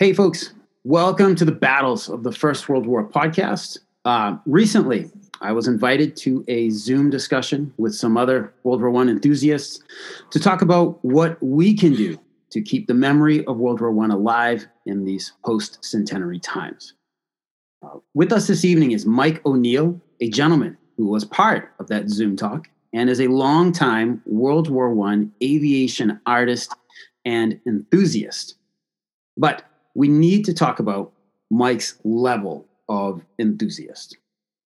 Hey, folks, welcome to the Battles of the First World War podcast. Uh, recently, I was invited to a Zoom discussion with some other World War I enthusiasts to talk about what we can do to keep the memory of World War I alive in these post centenary times. Uh, with us this evening is Mike O'Neill, a gentleman who was part of that Zoom talk and is a longtime World War I aviation artist and enthusiast. But we need to talk about Mike's level of enthusiast.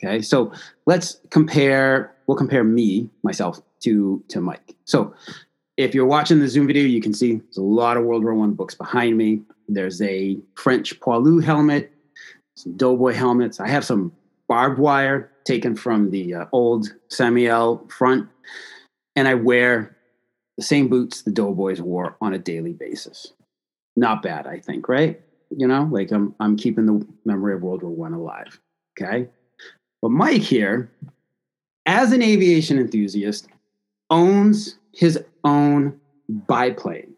Okay, so let's compare. We'll compare me, myself, to to Mike. So, if you're watching the Zoom video, you can see there's a lot of World War One books behind me. There's a French poilu helmet, some doughboy helmets. I have some barbed wire taken from the uh, old St. Mihiel front, and I wear the same boots the doughboys wore on a daily basis not bad, I think, right? You know, like I'm I'm keeping the memory of World War One alive. Okay. But Mike here, as an aviation enthusiast, owns his own biplane.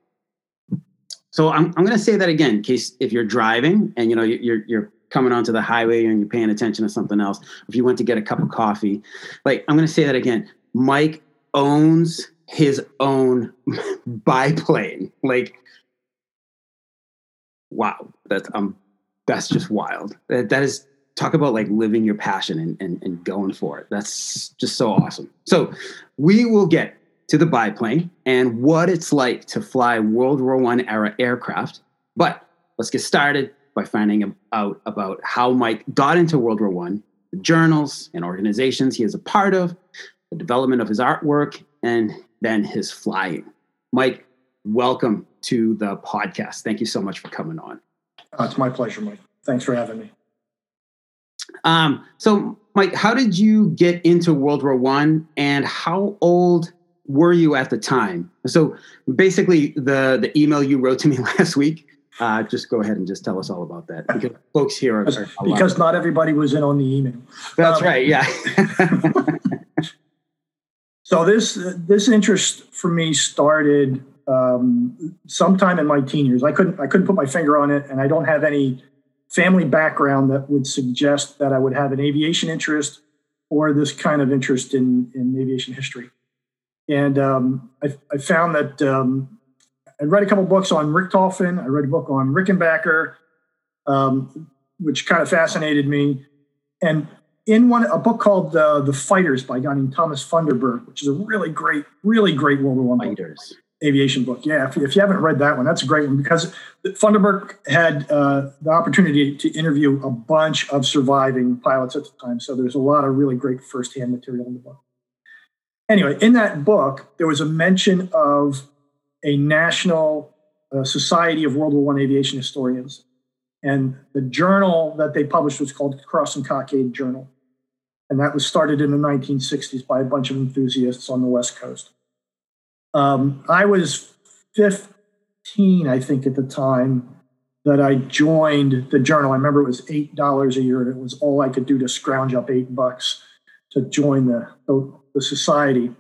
So I'm I'm gonna say that again in case if you're driving and you know you're you're coming onto the highway and you're paying attention to something else, if you went to get a cup of coffee, like I'm gonna say that again. Mike owns his own biplane. Like wow, that's um, that's just wild. That, that is talk about like living your passion and, and, and going for it. That's just so awesome. So we will get to the biplane and what it's like to fly World War One era aircraft. But let's get started by finding out about how Mike got into World War One, the journals and organizations he is a part of, the development of his artwork, and then his flying. Mike, welcome to the podcast. Thank you so much for coming on. Uh, it's my pleasure, Mike. Thanks for having me. Um, so, Mike, how did you get into World War One, and how old were you at the time? So, basically, the the email you wrote to me last week. Uh, just go ahead and just tell us all about that because folks here are, are because not everybody was in on the email. That's um, right. Yeah. so this this interest for me started um, sometime in my teen years. I couldn't I couldn't put my finger on it, and I don't have any family background that would suggest that I would have an aviation interest or this kind of interest in in aviation history. And um, I, I, found that um, I read a couple books on Richthofen. I read a book on Rickenbacker, um, which kind of fascinated me. And in one a book called uh, The Fighters by a guy named Thomas Funderburk, which is a really great, really great World War One Fighters aviation book. Yeah, if, if, you haven't read that one, that's a great one because Funderburk had uh, the opportunity to interview a bunch of surviving pilots at the time. So there's a lot of really great firsthand material in the book. Anyway, in that book, there was a mention of a national uh, society of World War I aviation historians. And the journal that they published was called Cross and Cockade Journal. And that was started in the 1960s by a bunch of enthusiasts on the West Coast. Um, I was 15, I think, at the time that I joined the journal. I remember it was $8 a year, and it was all I could do to scrounge up eight bucks to join the, the, the society.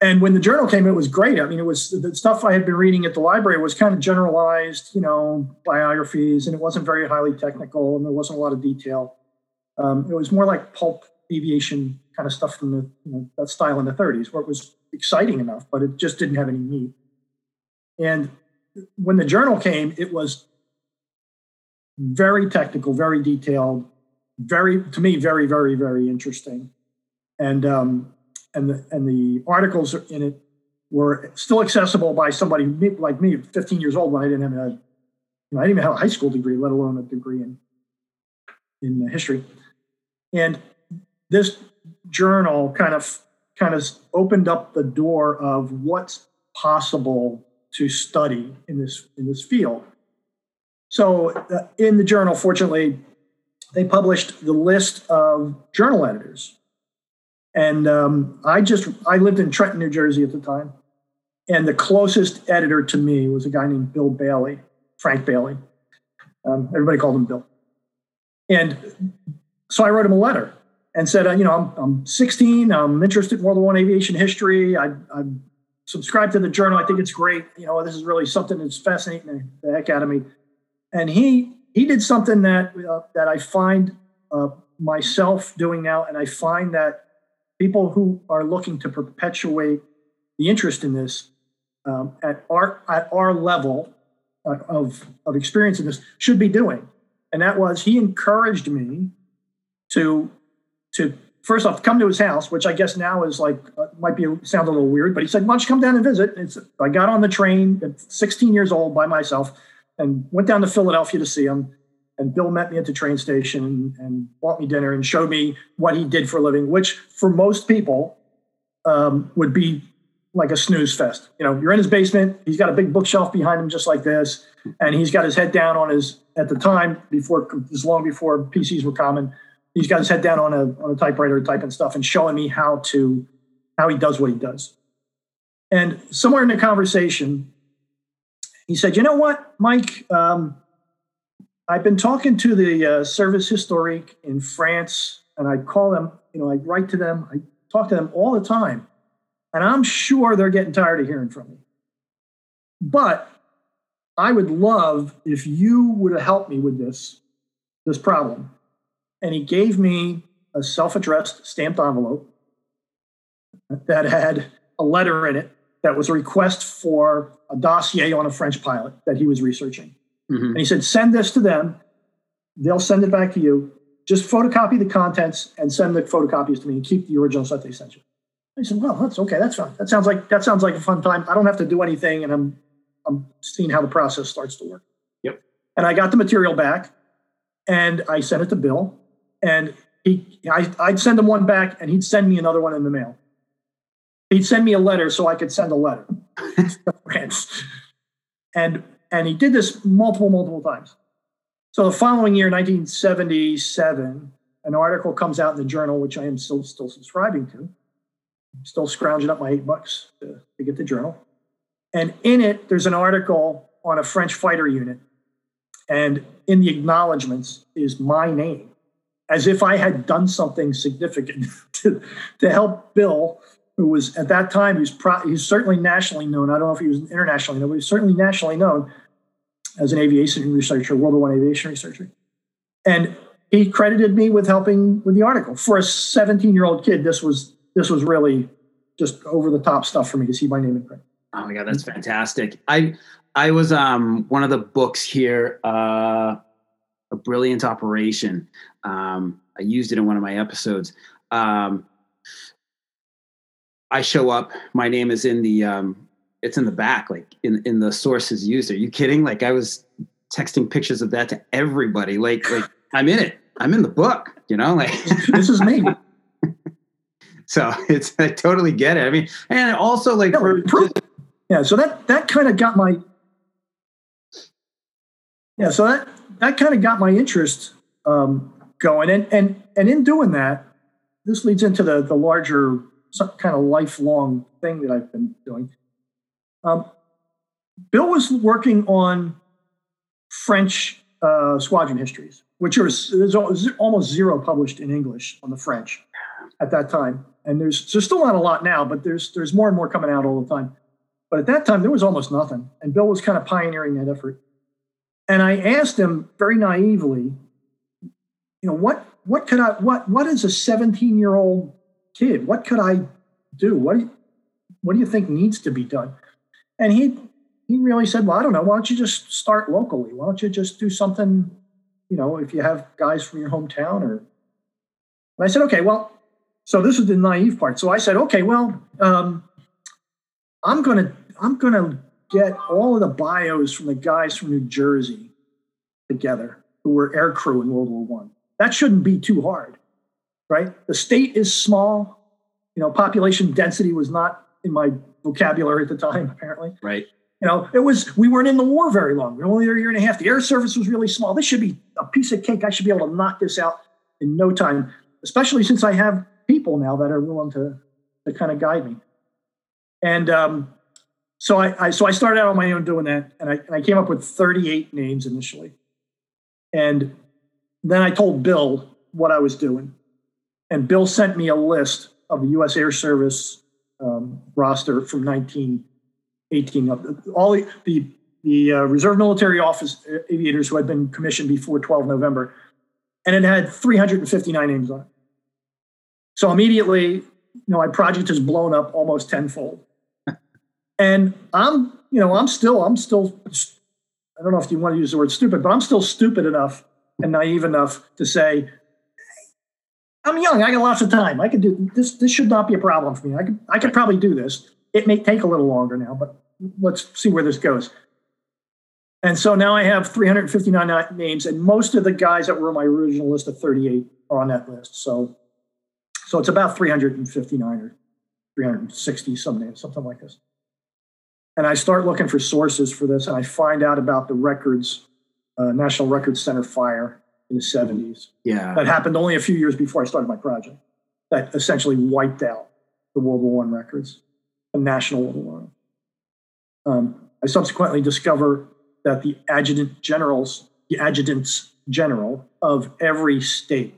And when the journal came, it was great. I mean, it was the stuff I had been reading at the library was kind of generalized, you know, biographies, and it wasn't very highly technical, and there wasn't a lot of detail. Um, it was more like pulp aviation kind of stuff from the you know, that style in the 30s, where it was exciting enough, but it just didn't have any meat. And when the journal came, it was very technical, very detailed, very to me very very very interesting, and um, and the and the articles in it were still accessible by somebody like me, 15 years old when I didn't have a you know, I didn't even have a high school degree, let alone a degree in in history, and this journal kind of kind of opened up the door of what's possible to study in this in this field. So uh, in the journal, fortunately, they published the list of journal editors, and um, I just I lived in Trenton, New Jersey at the time, and the closest editor to me was a guy named Bill Bailey, Frank Bailey. Um, everybody called him Bill, and so I wrote him a letter and said, uh, you know, I'm, I'm 16. I'm interested in World War One aviation history. I, I subscribe to the journal. I think it's great. You know, this is really something that's fascinating the heck out of me. and he he did something that uh, that I find uh, myself doing now, and I find that people who are looking to perpetuate the interest in this um, at our at our level uh, of of experience in this should be doing, and that was he encouraged me to to first off come to his house, which I guess now is like uh, might be sound a little weird, but he said, "Why don't you come down and visit?" And I got on the train at 16 years old by myself and went down to Philadelphia to see him. And Bill met me at the train station and, and bought me dinner and showed me what he did for a living, which for most people um, would be like a snooze fest. You know, you're in his basement. He's got a big bookshelf behind him, just like this, and he's got his head down on his. At the time, before as long before PCs were common, he's got his head down on a on a typewriter, typing stuff, and showing me how to how he does what he does. And somewhere in the conversation, he said, "You know what, Mike? Um, I've been talking to the uh, service historique in France, and I call them. You know, I write to them. I talk to them all the time, and I'm sure they're getting tired of hearing from me. But I would love if you would have helped me with this this problem." And he gave me a self-addressed stamped envelope that had a letter in it that was a request for a dossier on a French pilot that he was researching. Mm-hmm. And he said, send this to them. They'll send it back to you. Just photocopy the contents and send the photocopies to me and keep the originals that they sent you. I said, well, that's okay. That's fine. That sounds like that sounds like a fun time. I don't have to do anything, and I'm I'm seeing how the process starts to work. Yep. And I got the material back, and I sent it to Bill, and he I, I'd send him one back, and he'd send me another one in the mail he'd send me a letter so I could send a letter to France. And and he did this multiple, multiple times. So the following year, 1977, an article comes out in the journal, which I am still still subscribing to. I'm still scrounging up my eight bucks to, to get the journal. And in it, there's an article on a French fighter unit. And in the acknowledgments is my name, as if I had done something significant to, to help Bill who was at that time he was pro- he's certainly nationally known. I don't know if he was internationally known, but he's certainly nationally known as an aviation researcher, World War One aviation researcher. And he credited me with helping with the article. For a 17 year old kid, this was this was really just over the top stuff for me to see my name in print. Oh my god, that's fantastic! I I was um one of the books here, uh, a brilliant operation. Um, I used it in one of my episodes. Um, I show up, my name is in the um, it's in the back, like in in the sources used. Are you kidding? Like I was texting pictures of that to everybody. Like like I'm in it. I'm in the book. You know, like this is me. so it's I totally get it. I mean, and also like no, for just, yeah. So that that kind of got my yeah. So that that kind of got my interest um, going, and and and in doing that, this leads into the the larger some kind of lifelong thing that I've been doing. Um, Bill was working on French uh, squadron histories, which are there's almost zero published in English on the French at that time, and there's there's still not a lot now, but there's there's more and more coming out all the time. But at that time, there was almost nothing, and Bill was kind of pioneering that effort. And I asked him very naively, you know, what what could I what what is a 17 year old kid. What could I do? What do you, what do you think needs to be done? And he he really said, well, I don't know. Why don't you just start locally? Why don't you just do something? You know, if you have guys from your hometown, or and I said, okay, well, so this is the naive part. So I said, okay, well, um, I'm gonna I'm gonna get all of the bios from the guys from New Jersey together who were air crew in World War One. That shouldn't be too hard right? The state is small. You know, population density was not in my vocabulary at the time, apparently. Right. You know, it was, we weren't in the war very long. We were only there a year and a half. The air service was really small. This should be a piece of cake. I should be able to knock this out in no time, especially since I have people now that are willing to, to kind of guide me. And um, so I, I, so I started out on my own doing that, and I, and I came up with 38 names initially. And then I told Bill what I was doing. And Bill sent me a list of the U.S. Air Service um, roster from 1918. All the, the the uh, Reserve Military Office aviators who had been commissioned before 12 November, and it had 359 names on it. So immediately, you know, my project has blown up almost tenfold. and I'm, you know, I'm still, I'm still, I don't know if you want to use the word stupid, but I'm still stupid enough and naive enough to say, I'm young. I got lots of time. I could do this. This should not be a problem for me. I could, I could probably do this. It may take a little longer now, but let's see where this goes. And so now I have 359 names, and most of the guys that were on my original list of 38 are on that list. So, so it's about 359 or 360 some names, something like this. And I start looking for sources for this, and I find out about the records, uh, National Records Center fire in the 70s. Yeah, that happened only a few years before I started my project. That essentially wiped out the World War One records, the National World War um, I subsequently discover that the adjutant generals, the adjutants general of every state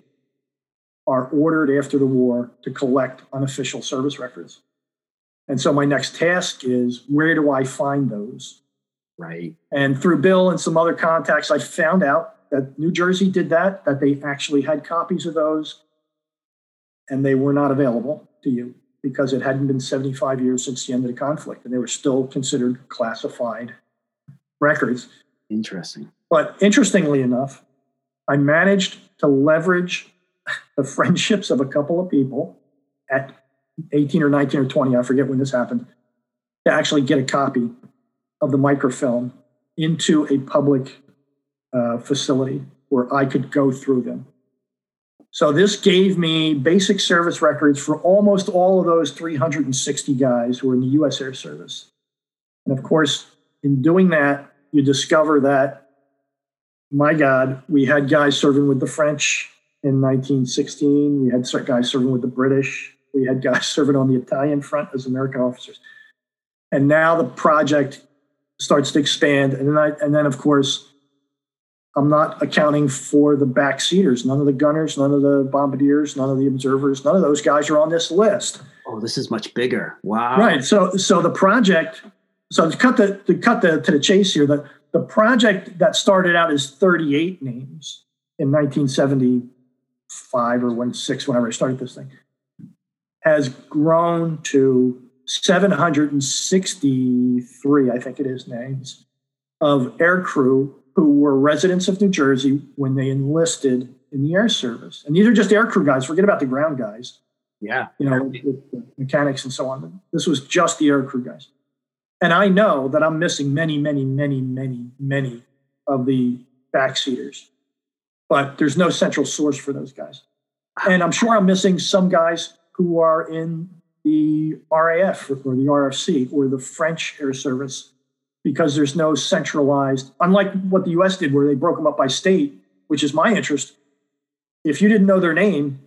are ordered after the war to collect unofficial service records. And so my next task is where do I find those? Right. And through Bill and some other contacts, I found out that New Jersey did that, that they actually had copies of those and they were not available to you because it hadn't been 75 years since the end of the conflict and they were still considered classified records. Interesting. But interestingly enough, I managed to leverage the friendships of a couple of people at 18 or 19 or 20, I forget when this happened, to actually get a copy of the microfilm into a public uh, facility where I could go through them. So this gave me basic service records for almost all of those 360 guys who were in the US Air Service. And of course, in doing that, you discover that, my God, we had guys serving with the French in 1916. We had guys serving with the British. We had guys serving on the Italian front as American officers. And now the project starts to expand. And then, I, and then of course, I'm not accounting for the backseaters. None of the gunners, none of the bombardiers, none of the observers, none of those guys are on this list. Oh, this is much bigger. Wow. Right. So so the project, so to cut the to cut the to the chase here, the, the project that started out as 38 names in 1975 or when six, whenever I started this thing, has grown to 763, I think it is, names of air crew who were residents of New Jersey when they enlisted in the Air Service. And these are just air crew guys. Forget about the ground guys. Yeah. You know, mechanics and so on. This was just the air crew guys. And I know that I'm missing many, many, many, many, many of the backseaters, but there's no central source for those guys. And I'm sure I'm missing some guys who are in the RAF or the RFC or the French Air Service because there's no centralized, unlike what the US did, where they broke them up by state, which is my interest. If you didn't know their name,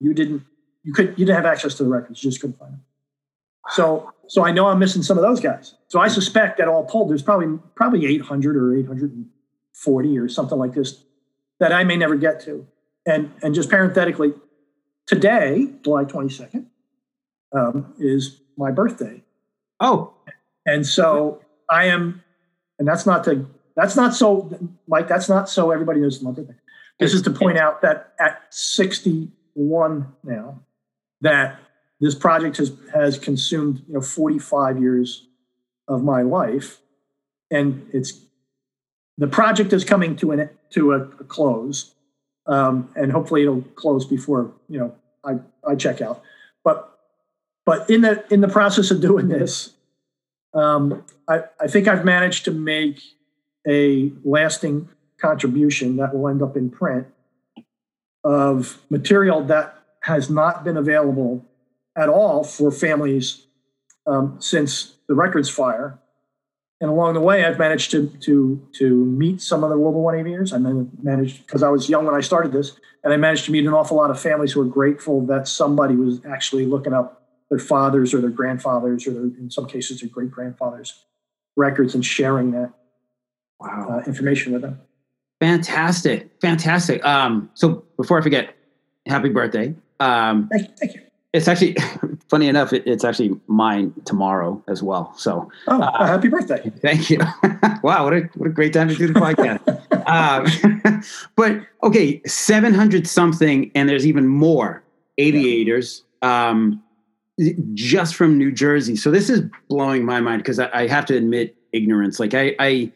you didn't, you could, you didn't have access to the records, you just couldn't find them. So, so I know I'm missing some of those guys. So I suspect that all told, there's probably, probably 800 or 840 or something like this that I may never get to. And, and just parenthetically, today, July 22nd, um, is my birthday. Oh, and so I am, and that's not to, that's not so, Mike, that's not so everybody knows my birthday. This is to point out that at 61 now, that this project has, has consumed, you know, 45 years of my life. And it's, the project is coming to an, to a, a close. Um, and hopefully it'll close before, you know, I, I check out. But, but in the, in the process of doing this, um, I, I think I've managed to make a lasting contribution that will end up in print of material that has not been available at all for families um, since the records fire. And along the way, I've managed to to to meet some of the World War One aviators. I managed because I was young when I started this, and I managed to meet an awful lot of families who are grateful that somebody was actually looking up their fathers or their grandfathers or their, in some cases their great grandfathers records and sharing that wow. uh, information with them. Fantastic, fantastic. Um, so before I forget, happy birthday. Um, thank, you, thank you. it's actually funny enough. It, it's actually mine tomorrow as well. So, oh, uh, happy birthday! Thank you. wow, what a what a great time to do the podcast. um, but okay, seven hundred something, and there's even more aviators. Um, just from New Jersey. So this is blowing my mind because I, I, have to admit ignorance. Like I, I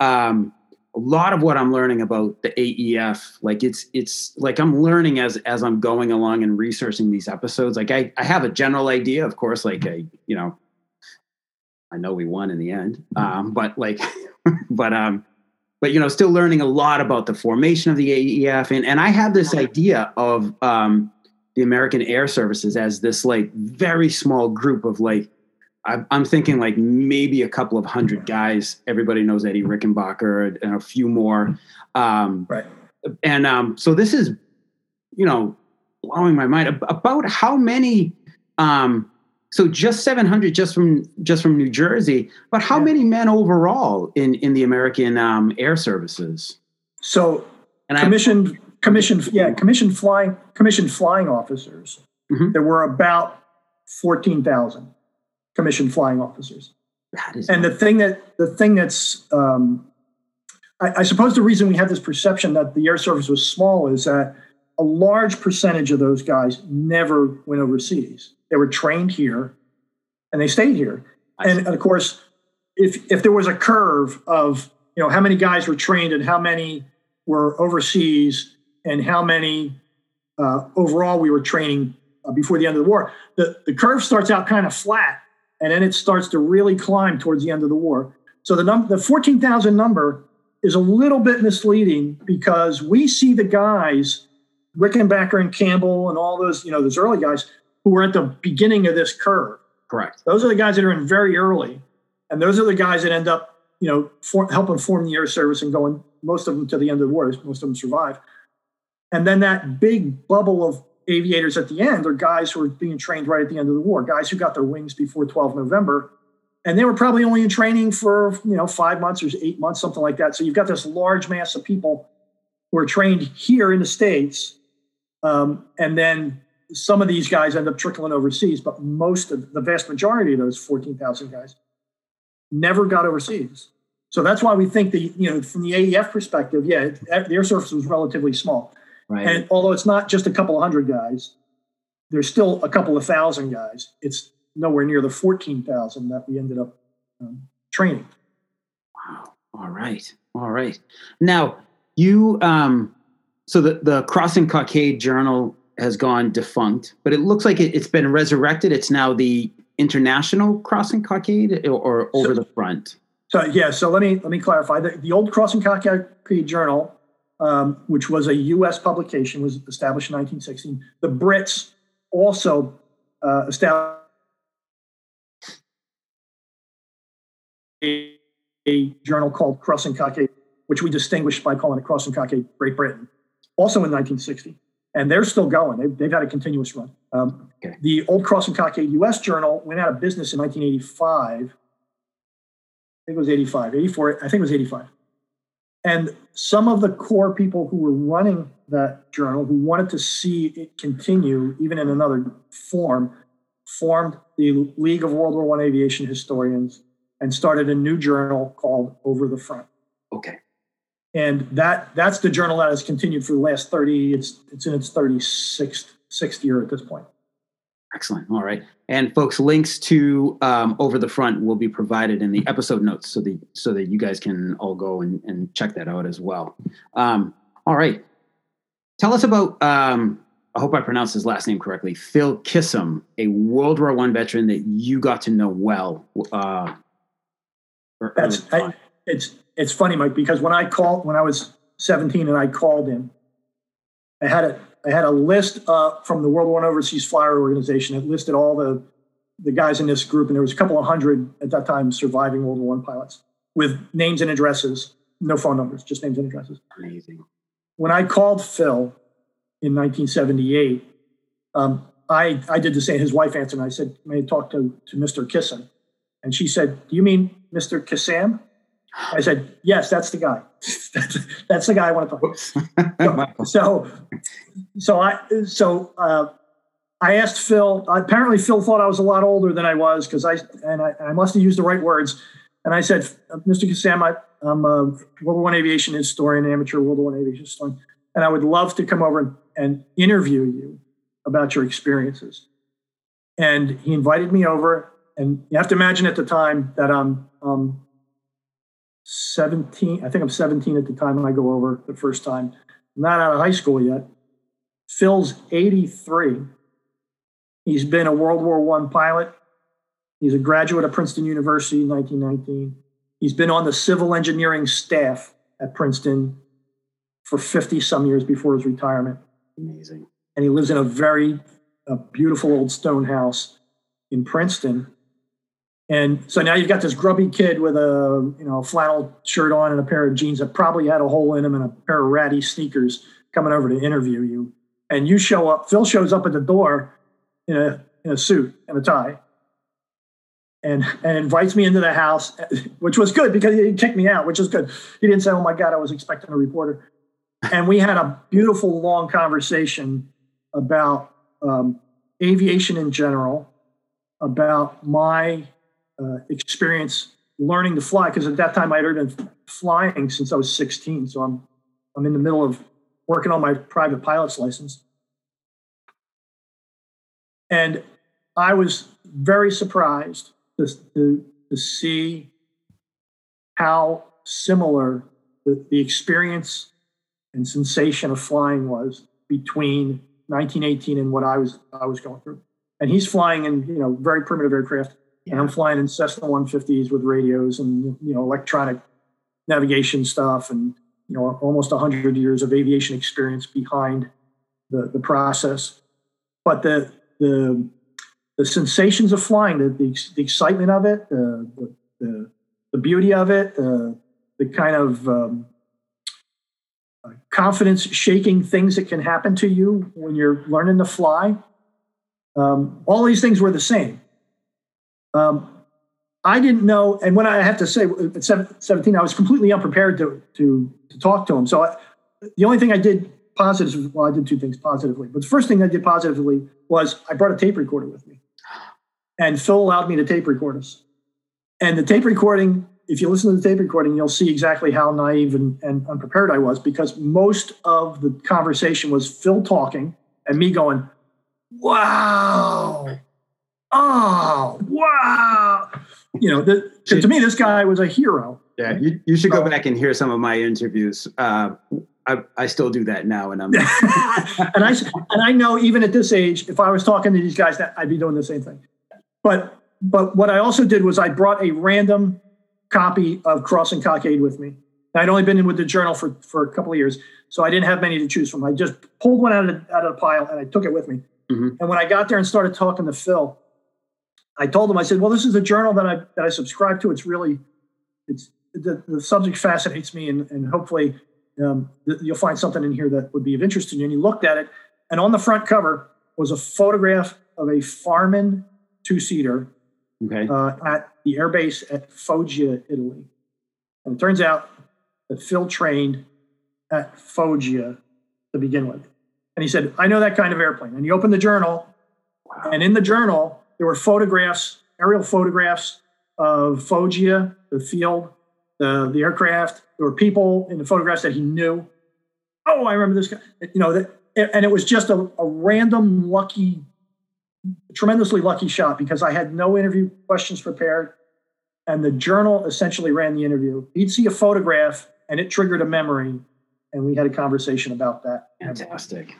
um, a lot of what I'm learning about the AEF, like it's it's like I'm learning as as I'm going along and researching these episodes. Like I I have a general idea, of course. Like I you know, I know we won in the end, um, but like, but um, but you know, still learning a lot about the formation of the AEF, and and I have this idea of um, the American Air Services as this like very small group of like I'm thinking like maybe a couple of hundred guys. Everybody knows Eddie Rickenbacker and a few more. Um, right. And um, so this is, you know, blowing my mind about how many. Um, so just 700 just from just from New Jersey, but how yeah. many men overall in in the American um, Air Services? So and I commissioned commissioned yeah commissioned flying commissioned flying officers. Mm-hmm. There were about fourteen thousand commissioned flying officers. and the thing that the thing that's um, I, I, suppose the reason we have this perception that the air service was small is that a large percentage of those guys never went overseas. They were trained here, and they stayed here. And, and of course, if if there was a curve of you know how many guys were trained and how many were overseas and how many uh, overall we were training uh, before the end of the war, the, the curve starts out kind of flat and then it starts to really climb towards the end of the war. So the number, the 14,000 number is a little bit misleading because we see the guys, Rickenbacker and Campbell and all those, you know, those early guys who were at the beginning of this curve. Correct. Those are the guys that are in very early, and those are the guys that end up, you know, for, helping form the air service and going. Most of them to the end of the war. Most of them survive. And then that big bubble of aviators at the end are guys who are being trained right at the end of the war, guys who got their wings before 12 November. And they were probably only in training for, you know, five months or eight months, something like that. So you've got this large mass of people who are trained here in the States. Um, and then some of these guys end up trickling overseas, but most of the vast majority of those 14,000 guys never got overseas. So that's why we think the, you know, from the AEF perspective, yeah, the air service was relatively small. Right. And although it's not just a couple of hundred guys, there's still a couple of thousand guys. It's nowhere near the 14,000 that we ended up um, training. Wow. All right. All right. Now, you, um, so the, the Cross and Cockade Journal has gone defunct, but it looks like it, has been resurrected. It's now the International Cross and Cockade or, or over so, the front. So yeah, so let me let me clarify. The, the old Cross and Cockade Journal um, which was a U.S. publication, was established in 1916. The Brits also uh, established a, a, journal called Cross and Cockade, which we distinguished by calling it Cross and Cockade Great Britain, also in 1960. And they're still going. They've, they've had a continuous run. Um, okay. The old Cross and Cockade U.S. journal went out of business in 1985. I think it was 85, 84, I think it was 85. And some of the core people who were running that journal, who wanted to see it continue, even in another form, formed the League of World War One Aviation Historians and started a new journal called Over the Front. Okay. And that that's the journal that has continued for the last 30, it's it's in its 36th, sixth year at this point. Excellent. All right. And folks, links to um, Over the Front will be provided in the episode notes so that so that you guys can all go and, and check that out as well. Um, all right. Tell us about um, I hope I pronounced his last name correctly. Phil Kissam, a World War One veteran that you got to know well. Uh, That's I, it's it's funny, Mike, because when I called when I was 17 and I called him, I had a I had a list uh, from the World War 1 Overseas Flyer Organization. that listed all the the guys in this group, and there was a couple of hundred at that time surviving World War One pilots with names and addresses, no phone numbers, just names and addresses. Amazing. When I called Phil in 1978, um, I I did the same. His wife answered, and I said, "May I talk to to Mr. Kissam?" And she said, "Do you mean Mr. Kissam?" I said, "Yes, that's the guy. that's, that's the guy I want to talk." To. so, so, so I so uh, I asked Phil. Apparently, Phil thought I was a lot older than I was because I and I, I, must have used the right words. And I said, "Mr. Kassam, I, am a World War One aviation historian, amateur World War One aviation historian, and I would love to come over and, and interview you about your experiences." And he invited me over, and you have to imagine at the time that I'm um, 17. I think I'm 17 at the time when I go over the first time. I'm not out of high school yet. Phil's 83 He's been a World War One pilot. He's a graduate of Princeton University in 1919. He's been on the civil engineering staff at Princeton for 50 some years before his retirement. Amazing. And he lives in a very a beautiful old stone house in Princeton. And so now you've got this grubby kid with a you know flannel shirt on and a pair of jeans that probably had a hole in them and a pair of ratty sneakers coming over to interview you. And you show up, Phil shows up at the door in a in a suit and a tie, and and invites me into the house, which was good because he kicked me out, which was good. He didn't say, "Oh my God, I was expecting a reporter," and we had a beautiful long conversation about um, aviation in general, about my uh, experience learning to fly because at that time I had been flying since I was 16, so I'm I'm in the middle of working on my private pilot's license and I was very surprised to, to, to see how similar the, the experience and sensation of flying was between 1918 and what I was I was going through. And he's flying in you know very primitive aircraft. And I'm flying in Cessna 150s with radios and you know electronic navigation stuff, and you know almost 100 years of aviation experience behind the the process. But the the the sensations of flying, the, the, the excitement of it, the, the, the, beauty of it, the, the kind of um, uh, confidence shaking things that can happen to you when you're learning to fly. Um, all these things were the same. Um, I didn't know, and when I have to say, at 17, I was completely unprepared to, to, to talk to him. So I, the only thing I did positively, well, I did two things positively, but the first thing I did positively was I brought a tape recorder with me. And Phil allowed me to tape record us. And the tape recording, if you listen to the tape recording, you'll see exactly how naive and, and unprepared I was because most of the conversation was Phil talking and me going, wow, oh, wow. You know, the, to, to me, this guy was a hero. Yeah, you, you should go uh, back and hear some of my interviews. Uh, I, I still do that now, and I'm and I and I know even at this age, if I was talking to these guys, that I'd be doing the same thing. But but what I also did was I brought a random copy of Cross and Cockade with me. I'd only been in with the journal for for a couple of years, so I didn't have many to choose from. I just pulled one out of the, out of the pile and I took it with me. Mm-hmm. And when I got there and started talking to Phil, I told him I said, "Well, this is a journal that I that I subscribe to. It's really it's the, the subject fascinates me, and, and hopefully um, you'll find something in here that would be of interest to you. And he looked at it, and on the front cover was a photograph of a Farman two seater okay. uh, at the airbase at Foggia, Italy. And it turns out that Phil trained at Foggia to begin with. And he said, I know that kind of airplane. And he opened the journal, wow. and in the journal, there were photographs, aerial photographs of Foggia, the field, the, the aircraft. There were people in the photographs that he knew. Oh, I remember this guy. You know, that, and it was just a, a random, lucky, tremendously lucky shot because I had no interview questions prepared. And the journal essentially ran the interview. He'd see a photograph and it triggered a memory. And we had a conversation about that. Fantastic.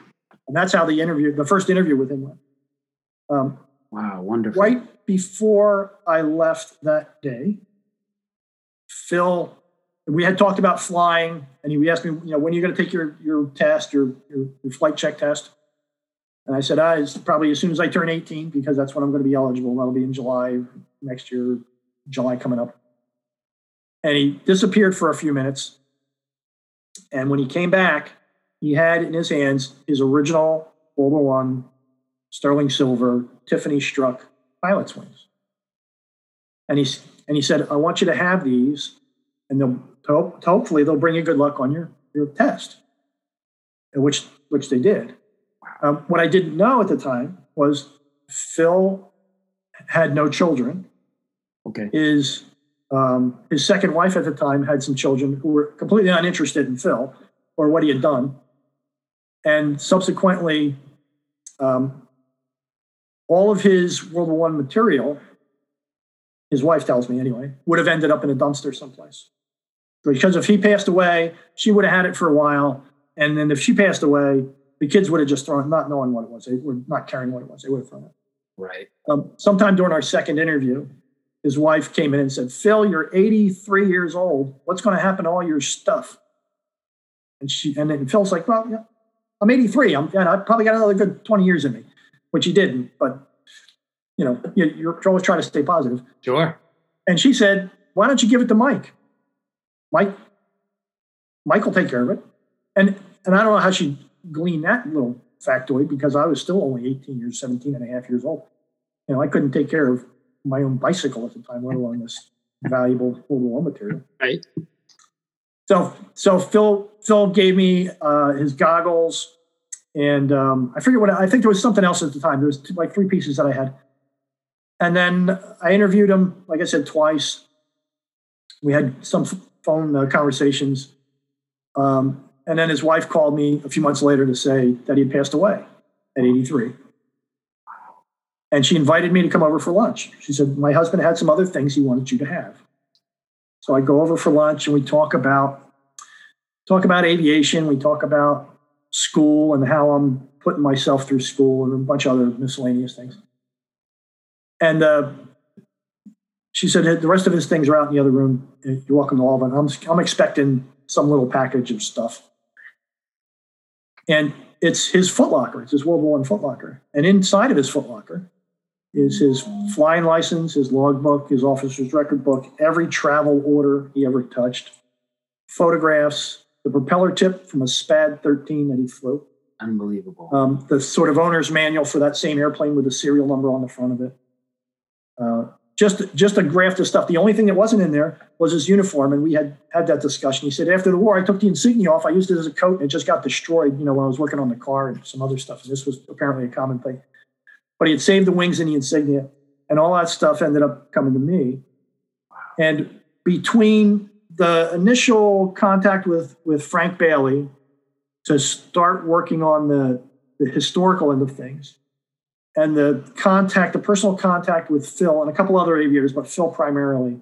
And that's how the interview, the first interview with him went. Um, wow, wonderful. Right before I left that day, Phil, we had talked about flying, and he asked me, you know, when are you going to take your your test, your, your, your flight check test? And I said, ah, it's probably as soon as I turn 18 because that's when I'm going to be eligible. That'll be in July next year, July coming up. And he disappeared for a few minutes. And when he came back, he had in his hands his original World War One sterling silver Tiffany struck pilot's wings. And he, and he said, I want you to have these, and they'll hopefully they'll bring you good luck on your, your test, which, which they did. Um, what I didn't know at the time was Phil had no children. Okay. His um, his second wife at the time had some children who were completely uninterested in Phil or what he had done, and subsequently, um, all of his World War One material, his wife tells me anyway, would have ended up in a dumpster someplace. Because if he passed away, she would have had it for a while, and then if she passed away, the kids would have just thrown, not knowing what it was, they were not caring what it was, they would have thrown it. Right. Um, sometime during our second interview, his wife came in and said, Phil, you're 83 years old. What's going to happen to all your stuff? And she and then Phil's like, Well, yeah, I'm 83. I'm and I probably got another good 20 years in me, which he didn't, but you know, you're always trying to stay positive. Sure. And she said, Why don't you give it to Mike? Mike, Mike will take care of it. And and I don't know how she gleaned that little factoid because I was still only 18 years, 17 and a half years old. You know, I couldn't take care of my own bicycle at the time, let alone this valuable War material. Right. So, so Phil Phil gave me uh, his goggles, and um, I forget what I think there was something else at the time. There was two, like three pieces that I had, and then I interviewed him, like I said, twice. We had some phone uh, conversations, um, and then his wife called me a few months later to say that he had passed away at 83. And she invited me to come over for lunch. She said, My husband had some other things he wanted you to have. So I go over for lunch and we talk about talk about aviation, we talk about school and how I'm putting myself through school and a bunch of other miscellaneous things. And uh, she said the rest of his things are out in the other room. You're welcome to all of them. I'm, I'm expecting some little package of stuff. And it's his footlocker. It's his World War One footlocker. And inside of his footlocker is his flying license, his logbook, his officer's record book, every travel order he ever touched, photographs, the propeller tip from a SPAD 13 that he flew. Unbelievable. Um, the sort of owner's manual for that same airplane with the serial number on the front of it. Uh, just just a graft of stuff. The only thing that wasn't in there was his uniform, and we had had that discussion. He said after the war, I took the insignia off. I used it as a coat, and it just got destroyed. You know, when I was working on the car and some other stuff. And this was apparently a common thing but he had saved the wings and the insignia, and all that stuff ended up coming to me. And between the initial contact with with Frank Bailey to start working on the, the historical end of things, and the contact, the personal contact with Phil and a couple other aviators, but Phil primarily,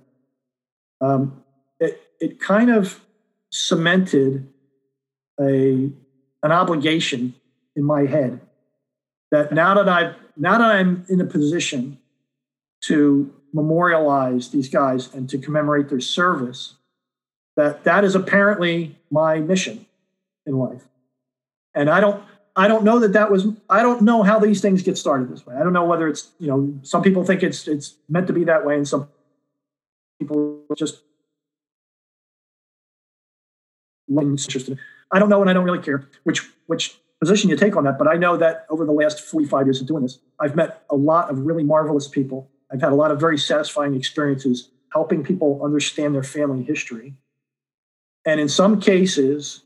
um, it it kind of cemented a an obligation in my head that now that I've now that I'm in a position to memorialize these guys and to commemorate their service, that that is apparently my mission in life. And I don't I don't know that that was I don't know how these things get started this way. I don't know whether it's you know some people think it's it's meant to be that way and some people just interested. I don't know and I don't really care which which position you take on that. But I know that over the last 45 years of doing this, I've met a lot of really marvelous people. I've had a lot of very satisfying experiences helping people understand their family history. And in some cases,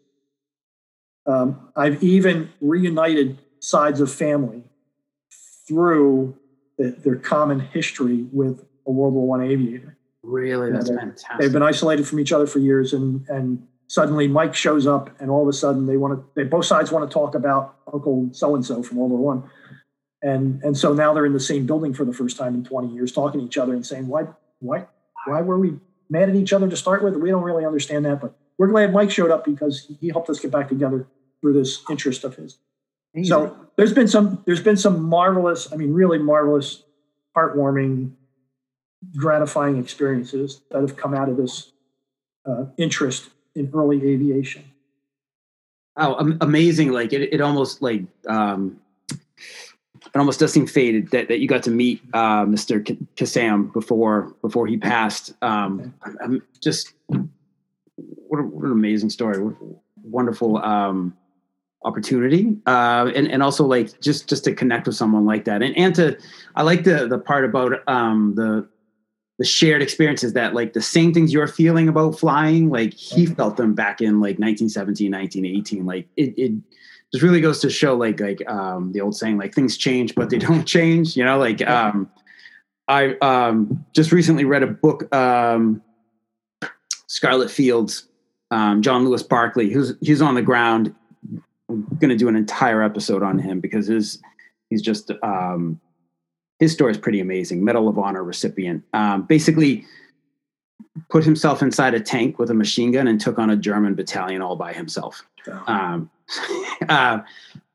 um, I've even reunited sides of family through the, their common history with a World War One aviator. Really, that's fantastic. They've been isolated from each other for years, and and suddenly Mike shows up, and all of a sudden they want to. They both sides want to talk about Uncle so and so from World War One, and and so now they're in the same building for the first time in 20 years, talking to each other and saying, "Why, why, why were we mad at each other to start with? We don't really understand that, but we're glad Mike showed up because he helped us get back together through this interest of his." So there's been some there's been some marvelous, I mean, really marvelous, heartwarming, gratifying experiences that have come out of this uh, interest in early aviation. Oh, amazing! Like it, it almost like um, it almost does seem fated that, that you got to meet uh, Mr. Kassam before before he passed. Um, I'm just what, a, what, an amazing story! Wonderful um, opportunity, uh, and and also like just just to connect with someone like that, and and to I like the the part about um, the the shared experiences that like the same things you're feeling about flying like he felt them back in like 1917 1918 like it, it just really goes to show like like um, the old saying like things change but they don't change. You know, like um, I um, just recently read a book, um, Scarlet Fields, um, John Lewis Barkley, who's he's on the ground. I'm going to do an entire episode on him because his he's just um, his story is pretty amazing. Medal of Honor recipient. Um, basically, put himself inside a tank with a machine gun and took on a German battalion all by himself. Um, uh,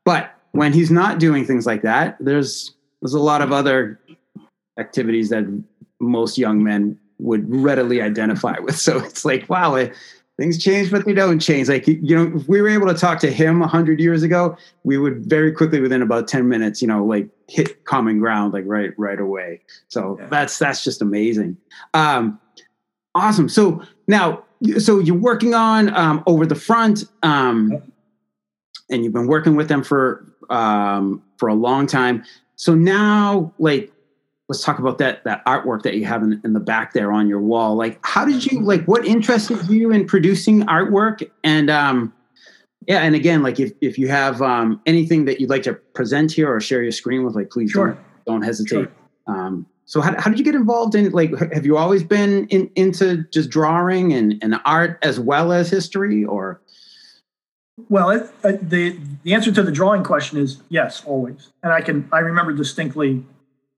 but when he's not doing things like that, there's there's a lot of other activities that most young men would readily identify with. So it's like, wow, it, things change, but they don't change. Like, you know, if we were able to talk to him 100 years ago, we would very quickly, within about 10 minutes, you know, like hit common ground, like right, right away. So yeah. that's, that's just amazing. Um, awesome. So now, so you're working on um, over the front, um, and you've been working with them for um, for a long time. So now, like, let's talk about that that artwork that you have in, in, the back there on your wall. Like how did you like what interested you in producing artwork? And um yeah and again like if, if you have um anything that you'd like to present here or share your screen with like please sure. don't don't hesitate. Sure. um so how, how did you get involved in like have you always been in, into just drawing and, and art as well as history or? Well it, uh, the the answer to the drawing question is yes always. And i can i remember distinctly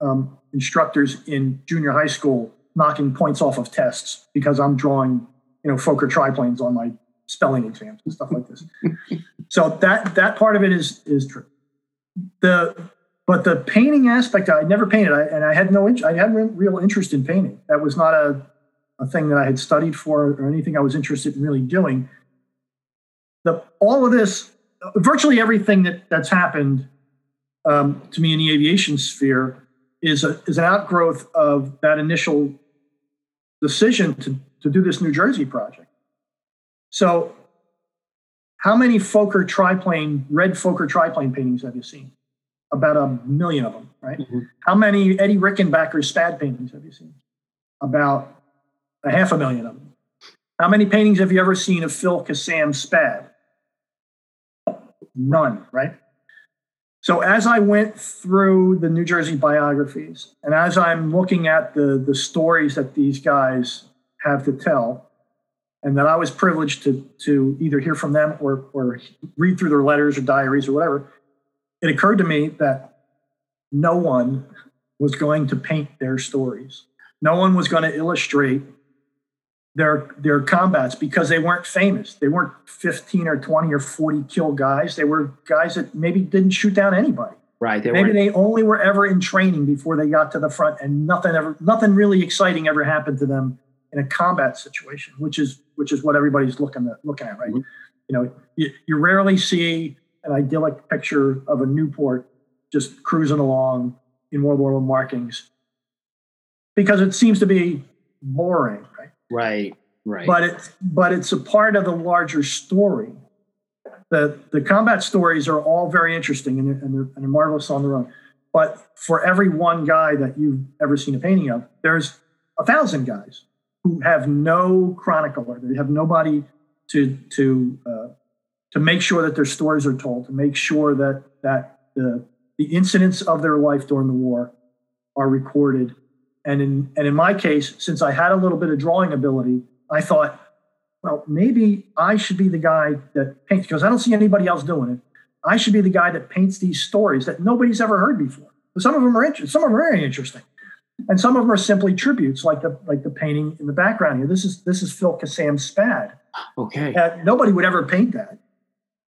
um, instructors in junior high school knocking points off of tests because I'm drawing, you know, Fokker triplanes on my spelling exams and stuff like this. so that that part of it is is true. The but the painting aspect, I never painted, I, and I had no, I had real interest in painting. That was not a a thing that I had studied for or anything I was interested in really doing. The all of this, virtually everything that that's happened um, to me in the aviation sphere is a, is an outgrowth of that initial decision to, to do this New Jersey project. So, how many Fokker triplane, red Fokker triplane paintings have you seen? About a million of them, right? Mm-hmm. How many Eddie Rickenbacker SPAD paintings have you seen? About a half a million of them. How many paintings have you ever seen of Phil Kassam SPAD? None, right? So as I went through the New Jersey biographies, and as I'm looking at the the stories that these guys have to tell, and that I was privileged to to either hear from them or or read through their letters or diaries or whatever, it occurred to me that no one was going to paint their stories. No one was going to illustrate their their combats because they weren't famous. They weren't 15 or 20 or 40 kill guys. They were guys that maybe didn't shoot down anybody. Right. They maybe weren't. they only were ever in training before they got to the front, and nothing ever nothing really exciting ever happened to them in a combat situation, which is which is what everybody's looking at looking at, right? Mm-hmm. You know, you, you rarely see an idyllic picture of a Nieuport just cruising along in World War I markings because it seems to be boring Right. Right. Right. But it's but it's a part of the larger story. The the combat stories are all very interesting and they're, and they're, and they're marvelous on their own. But for every one guy that you've ever seen a painting of, there's a thousand guys who have no chronicler. They have nobody to to uh, to make sure that their stories are told, to make sure that that the the incidents of their life during the war are recorded and in and in my case, since I had a little bit of drawing ability, I thought, well, maybe I should be the guy that paints because I don't see anybody else doing it. I should be the guy that paints these stories that nobody's ever heard before. But some of them are interesting. Some of them are very interesting, and some of them are simply tributes, like the like the painting in the background here. This is this is Phil Kassam Spad. Okay. Uh, nobody would ever paint that,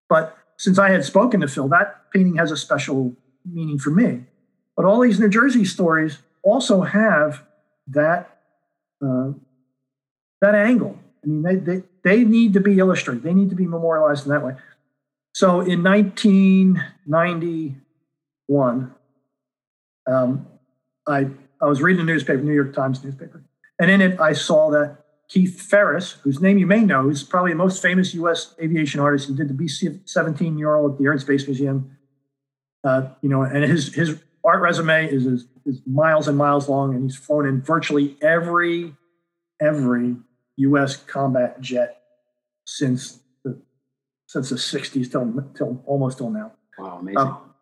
but since I had spoken to Phil, that painting has a special meaning for me. But all these New Jersey stories also have that uh, that angle. I mean, they, they they need to be illustrated. They need to be memorialized in that way. So in 1991, um, I I was reading a newspaper, New York Times newspaper, and in it I saw that Keith Ferris, whose name you may know, is probably the most famous U.S. aviation artist. He did the B-17 mural at the Air and Space Museum. Uh, you know, and his his art resume is, is, is miles and miles long, and he's flown in virtually every every U.S. combat jet since the since the 60s till, till almost till now. Wow, amazing. Um,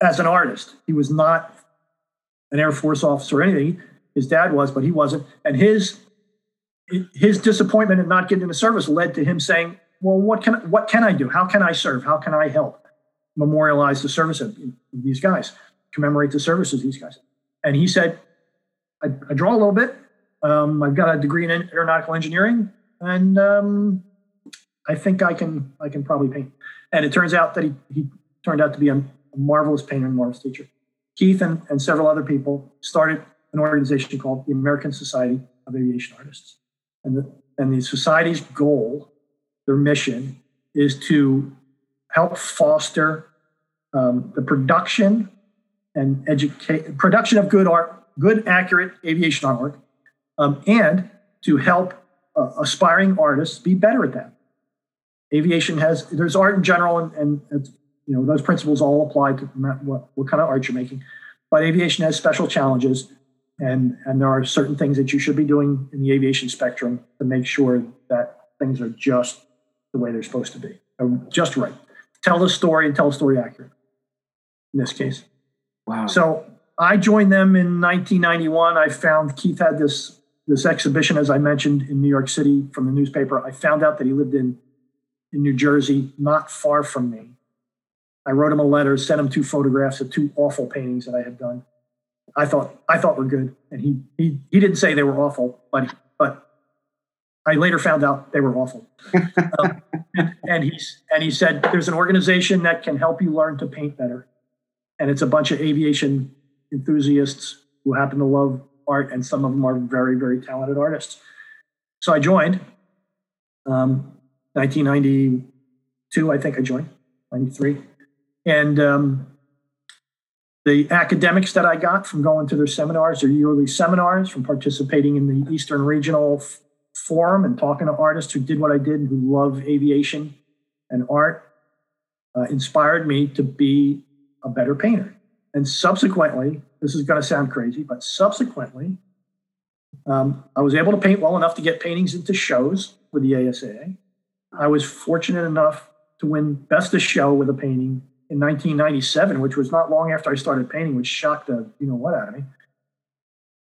as an artist, he was not an Air Force officer or anything. His dad was, but he wasn't. And his his disappointment in not getting into service led to him saying, "Well, what can what can I do? How can I serve? How can I help memorialize the service of these guys, commemorate the services these guys?" And he said, "I, I draw a little bit. Um, I've got a degree in aeronautical engineering, and um, I think I can I can probably paint." And it turns out that he he turned out to be a, a marvelous painter and marvelous teacher. Keith and, and several other people started an organization called the American Society of Aviation Artists. And the, and the society's goal, their mission, is to help foster um, the production and educate production of good art, good accurate aviation artwork, um, and to help uh, aspiring artists be better at that. Aviation has there's art in general, and, and you know those principles all apply to what, what kind of art you're making. But aviation has special challenges, and, and there are certain things that you should be doing in the aviation spectrum to make sure that things are just the way they're supposed to be, just right. Tell the story and tell the story accurate. In this case, wow. So I joined them in 1991. I found Keith had this this exhibition, as I mentioned, in New York City from the newspaper. I found out that he lived in in New Jersey, not far from me. I wrote him a letter, sent him two photographs of two awful paintings that I had done. I thought I thought were good, and he he he didn't say they were awful, but but I later found out they were awful. um, and, and he's and he said there's an organization that can help you learn to paint better, and it's a bunch of aviation enthusiasts who happen to love art, and some of them are very very talented artists. So I joined. Um, 1992, I think I joined. 93 and um, the academics that I got from going to their seminars, their yearly seminars, from participating in the Eastern Regional F- Forum and talking to artists who did what I did and who love aviation and art, uh, inspired me to be a better painter. And subsequently, this is going to sound crazy, but subsequently, um, I was able to paint well enough to get paintings into shows with the ASAA. I was fortunate enough to win Best of Show with a painting in 1997, which was not long after I started painting, which shocked the you know what out of me.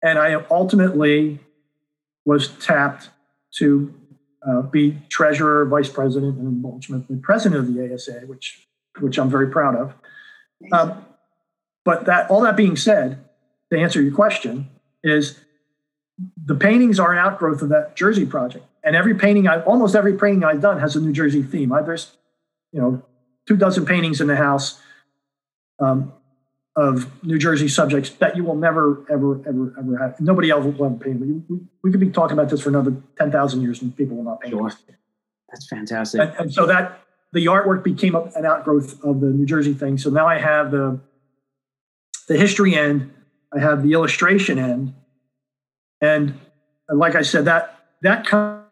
And I ultimately was tapped to uh, be treasurer, vice president, and ultimately president of the ASA, which which I'm very proud of. Um, but that all that being said, to answer your question, is the paintings are an outgrowth of that Jersey project. And every painting, I almost every painting I've done has a New Jersey theme. I, there's, you know, two dozen paintings in the house um, of New Jersey subjects that you will never, ever, ever, ever have. Nobody else will ever paint. We, we, we could be talking about this for another 10,000 years and people will not paint. Sure. That's fantastic. And, and, so that the artwork became an outgrowth of the New Jersey thing. So now I have the, the history end, I have the illustration end. And like I said, that, that kind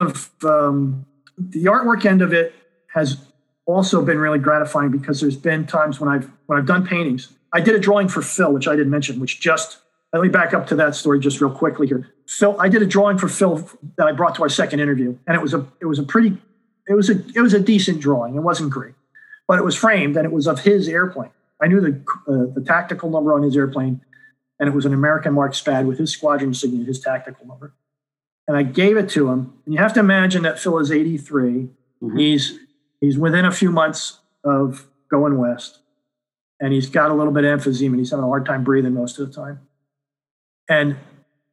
of um, the artwork end of it has also been really gratifying because there's been times when I've when I've done paintings. I did a drawing for Phil, which I didn't mention, which just let me back up to that story just real quickly here. Phil, I did a drawing for Phil that I brought to our second interview, and it was a it was a pretty it was a it was a decent drawing. It wasn't great, but it was framed and it was of his airplane. I knew the uh, the tactical number on his airplane, and it was an American Mark Spad with his squadron insignia, his tactical number and I gave it to him. And you have to imagine that Phil is 83. Mm-hmm. He's he's within a few months of going west, and he's got a little bit of emphysema, and he's having a hard time breathing most of the time. And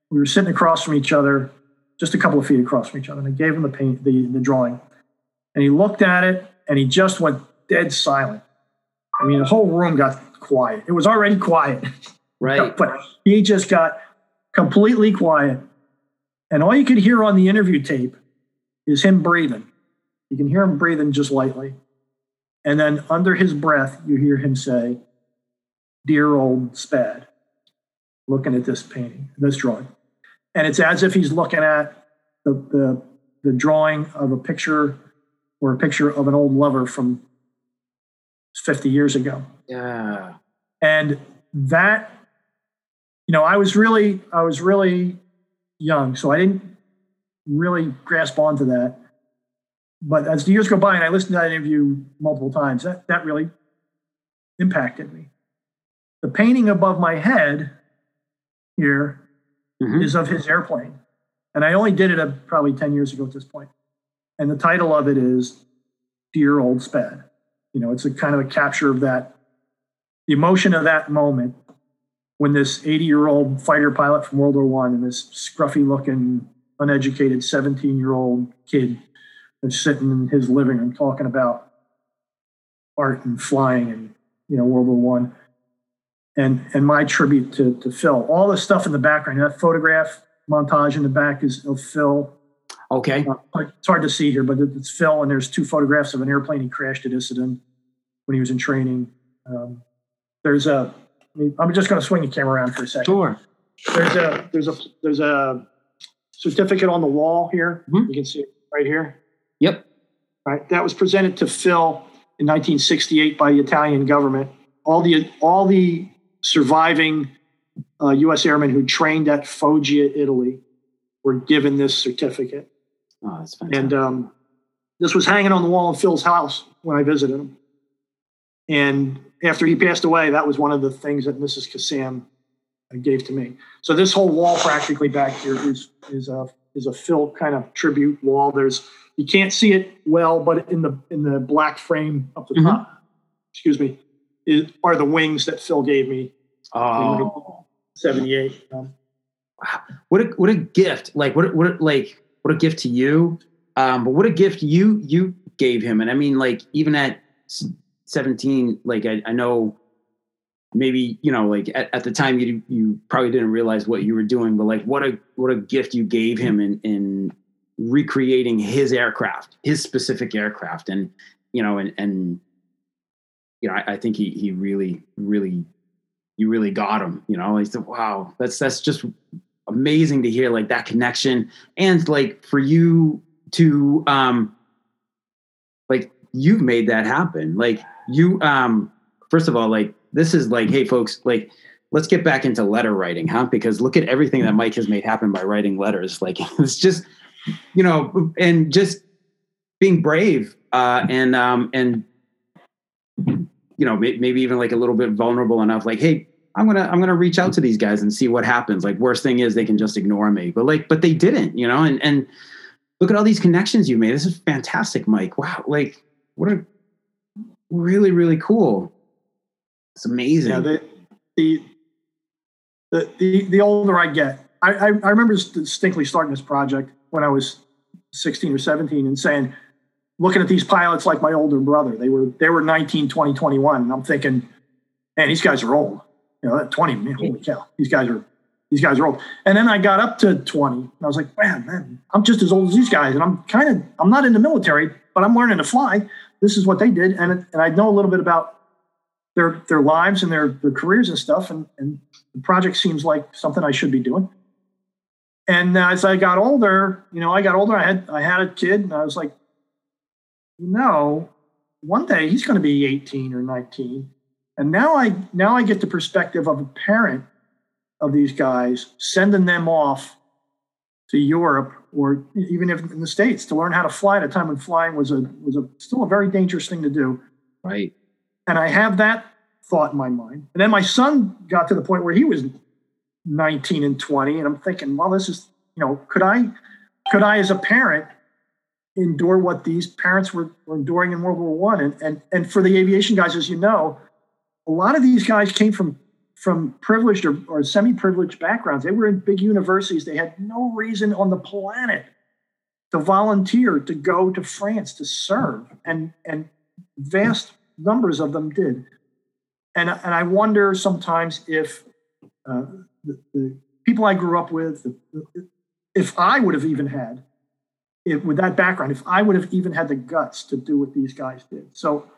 we were sitting across from each other, just a couple of feet across from each other, and I gave him the paint, the, the drawing, and he looked at it, and he just went dead silent. I mean, the whole room got quiet. It was already quiet, right? but he just got completely quiet and all you could hear on the interview tape is him breathing. You can hear him breathing just lightly. And then under his breath, you hear him say, Dear old Spad, looking at this painting, this drawing. And it's as if he's looking at the, the, the drawing of a picture or a picture of an old lover from 50 years ago. Yeah. And that, you know, I was really, I was really young, so I didn't really grasp onto that. But as the years go by and I listened to that interview multiple times, that, that really impacted me. The painting above my head here Mhm. is of his airplane. And I only did it uh, probably 10 years ago at this point. And the title of it is Dear Old Spad. You know, it's a kind of a capture of that, the emotion of that moment when this 80 year old fighter pilot from World War One and this scruffy looking, uneducated 17 year old kid is sitting in his living room talking about art and flying and, you know, World War One and and my tribute to, to Phil. All the stuff in the background, that photograph montage in the back is of Phil. Okay. Uh, it's hard to see here, but it's Phil, and there's two photographs of an airplane he crashed at Issoudun when he was in training. Um, there's a. I'm just going to swing the camera around for a second. Sure. There's a there's a there's a certificate on the wall here. Mhm. You can see it right here. Yep. Right, that was presented to Phil in 1968 by the Italian government. All the all the surviving uh, U.S. airmen who trained at Foggia, Italy, were given this certificate, Oh, that's fantastic. and um, this was hanging on the wall in Phil's house when I visited him. And after he passed away, that was one of the things that Mrs. Kassam gave to me. So this whole wall, practically back here, is is a is a Phil kind of tribute wall. There's you can't see it well, but in the in the black frame up the Mhm. top, excuse me, is, are the wings that Phil gave me oh, seventy eight. Um, what a what a gift! Like what a- what like what a gift to you. Um, but what a gift you you gave him. And I mean, like even at seventeen, like I, I know maybe you know like at, at the time you you probably didn't realize what you were doing, but like what a what a gift you gave him in in recreating his aircraft, his specific aircraft, and you know and and you know I, I think he he really really you really got him. You know, he said, wow, that's that's just amazing to hear like that connection. And like for you to um like you've made that happen. Like you um first of all like this is like hey folks like let's get back into letter writing huh? Because look at everything that mike has made happen by writing letters. Like it's just you know and just being brave uh and um and you know maybe even like a little bit vulnerable enough like hey i'm gonna i'm gonna reach out to these guys and see what happens. Like worst thing is they can just ignore me. But like but they didn't you know? And and look at all these connections you made. This is fantastic mike. Wow. Like what a really really cool. It's amazing. Yeah, the, the the the the older I get, I, I I remember distinctly starting this project when I was sixteen or seventeen and saying, looking at these pilots like my older brother, they were they were 19, 20, 21, and I'm thinking, man, these guys are old. You know, at 20, man, holy cow, these guys are these guys are old. And then I got up to 20, and I was like, man, man, I'm just as old as these guys, and I'm kind of I'm not in the military, but I'm learning to fly. This is what they did, and and I know a little bit about their their lives and their their careers and stuff, and and the project seems like something I should be doing. And as I got older, you know, I got older. I had I had a kid, and I was like, no, one day he's going to be 18 or 19, and now I now I get the perspective of a parent of these guys, sending them off to Europe or even if in the states to learn how to fly at a time when flying was a was a still a very dangerous thing to do. right And I have that thought in my mind. And then my son got to the point where he was 19 and 20, and I'm thinking, well, this is, you know, could I, could I as a parent endure what these parents were, were enduring in World War One? And and and for the aviation guys, as you know, a lot of these guys came from from privileged or, or semi-privileged backgrounds. They were in big universities. They had no reason on the planet to volunteer to go to France to serve, and and vast numbers of them did. And and I wonder sometimes if uh, the, the people I grew up with, if I would have even had, if with that background, if I would have even had the guts to do what these guys did. So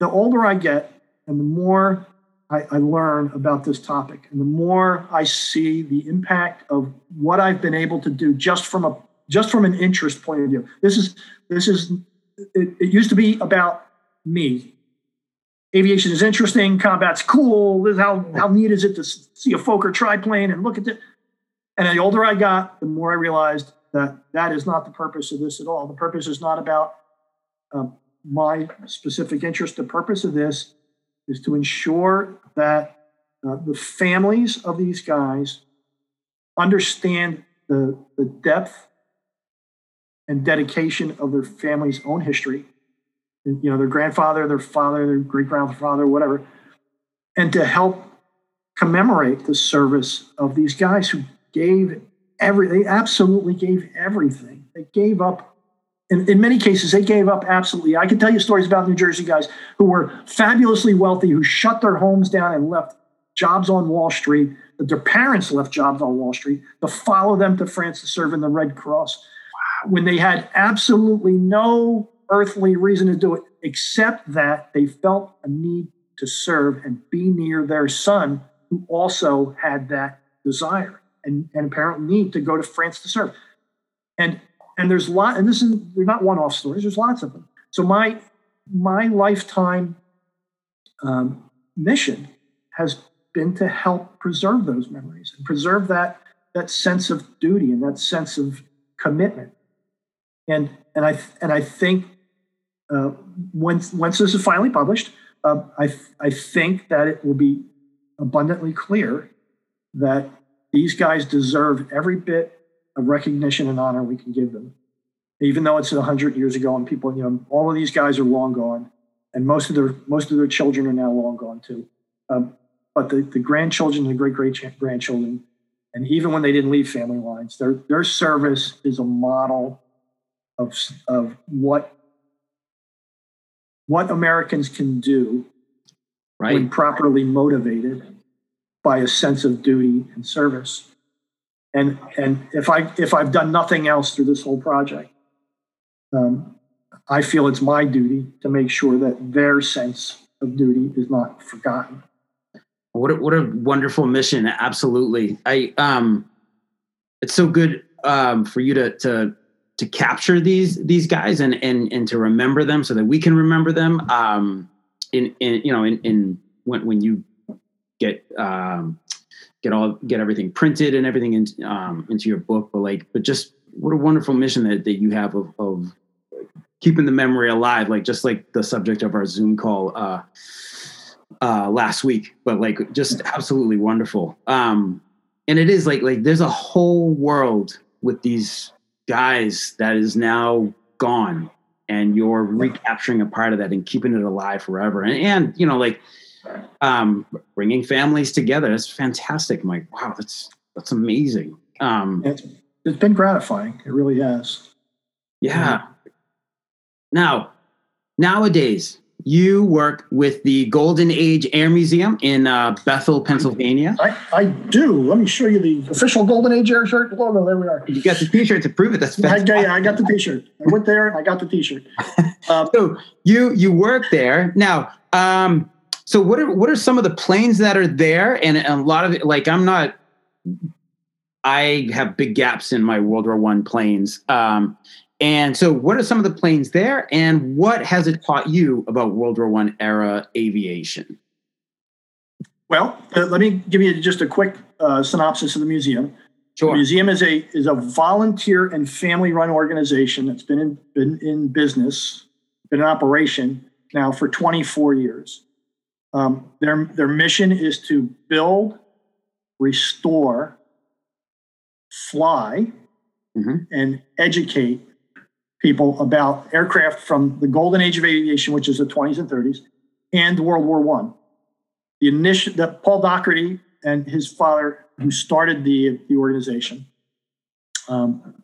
the older I get, and the more I, I learn about this topic, and the more I see the impact of what I've been able to do just from a just from an interest point of view. This is this is it, it used to be about me. Aviation is interesting, combat's cool. This is how how neat is it to see a Fokker triplane and look at it. And the older I got, the more I realized that that is not the purpose of this at all. The purpose is not about uh, my specific interest. The purpose of this is to ensure that uh, the families of these guys understand the, the depth and dedication of their family's own history, you know, their grandfather, their father, their great grandfather, whatever, and to help commemorate the service of these guys who gave every, they absolutely gave everything. They gave up in, in many cases, they gave up absolutely. I can tell you stories about New Jersey guys who were fabulously wealthy, who shut their homes down and left jobs on Wall Street, that their parents left jobs on Wall Street to follow them to France to serve in the Red Cross when they had absolutely no earthly reason to do it, except that they felt a need to serve and be near their son, who also had that desire and, and apparent need to go to France to serve. And and there's a lot, and this is they're not one-off stories. There's lots of them. So my my lifetime um, mission has been to help preserve those memories and preserve that that sense of duty and that sense of commitment. And and I and I think uh, once once this is finally published, uh, I I think that it will be abundantly clear that these guys deserve every bit of recognition and honor we can give them. Even though it's 100 years ago and people, you know, all of these guys are long gone and most of their most of their children are now long gone too. Um, but the, the grandchildren, and the great great grandchildren, and even when they didn't leave family lines, their their service is a model of of what what Americans can do right. when properly motivated by a sense of duty and service. And and if I if I've done nothing else through this whole project, um, I feel it's my duty to make sure that their sense of duty is not forgotten. What a, what a wonderful mission! Absolutely, I um, it's so good um, for you to to to capture these these guys and and and to remember them so that we can remember them. Um, in in you know in in when when you get um get all get everything printed and everything in, um, into your book but like but just what a wonderful mission that, that you have of, of keeping the memory alive like just like the subject of our zoom call uh uh last week but like just absolutely wonderful. Um and it is like like there's a whole world with these guys that is now gone and you're recapturing a part of that and keeping it alive forever. And, and you know like um, bringing families together. It's fantastic. I'm like, wow, that's that's amazing. Um, it's, it's been gratifying. It really has. Yeah. Mm-hmm. Now, nowadays, you work with the Golden Age Air Museum in uh, Bethel, Pennsylvania. I, I do. Let me show you the official Golden Age Air shirt logo. There we are. You got the T-shirt to prove it. That's. I, yeah, I got the T-shirt. I went there. I got the T-shirt. Uh, so you you work there now. Um, so what are what are some of the planes that are there? And, and a lot of it, like I'm not. I have big gaps in my World War One planes. Um, and so, what are some of the planes there, and what has it taught you about World War One era aviation? Well, uh, let me give you just a quick uh, synopsis of the museum. Sure. The museum is a is a volunteer and family run organization that's been in been in business, been in operation now for 24 years. Um, their, their mission is to build, restore, fly, mm-hmm. and educate people about aircraft from the golden age of aviation, which is the 20s and 30s, and World War One. The initial, that Paul Dougherty and his father, who started the, the organization, um,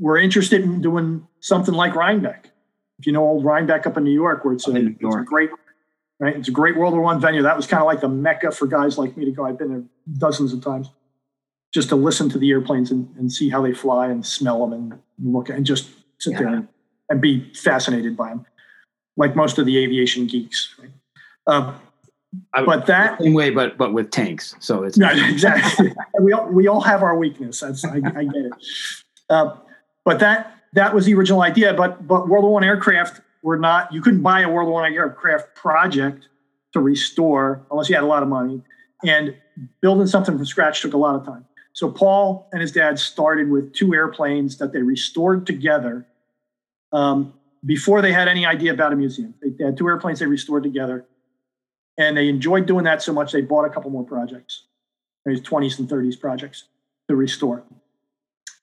were interested in doing something like Rhinebeck. If you know old Rhinebeck up in New York, where it's a, it's a great right? It's a great World War One venue. That was kind of like the mecca for guys like me to go. I've been there dozens of times just to listen to the airplanes and, and see how they fly and smell them and look and just sit yeah. there and, and, be fascinated by them, like most of the aviation geeks. Right? Uh, but that same way, but but with tanks. So it's no, exactly. we all we all have our weakness. That's I, I get it. Uh, but that that was the original idea. But but World War One aircraft were not, you couldn't buy a World War I aircraft project to restore unless you had a lot of money. And building something from scratch took a lot of time. so Paul and his dad started with two airplanes that they restored together um, before they had any idea about a museum. They, had two airplanes they restored together, and they enjoyed doing that so much they bought a couple more projects, these 20s and 30s projects to restore.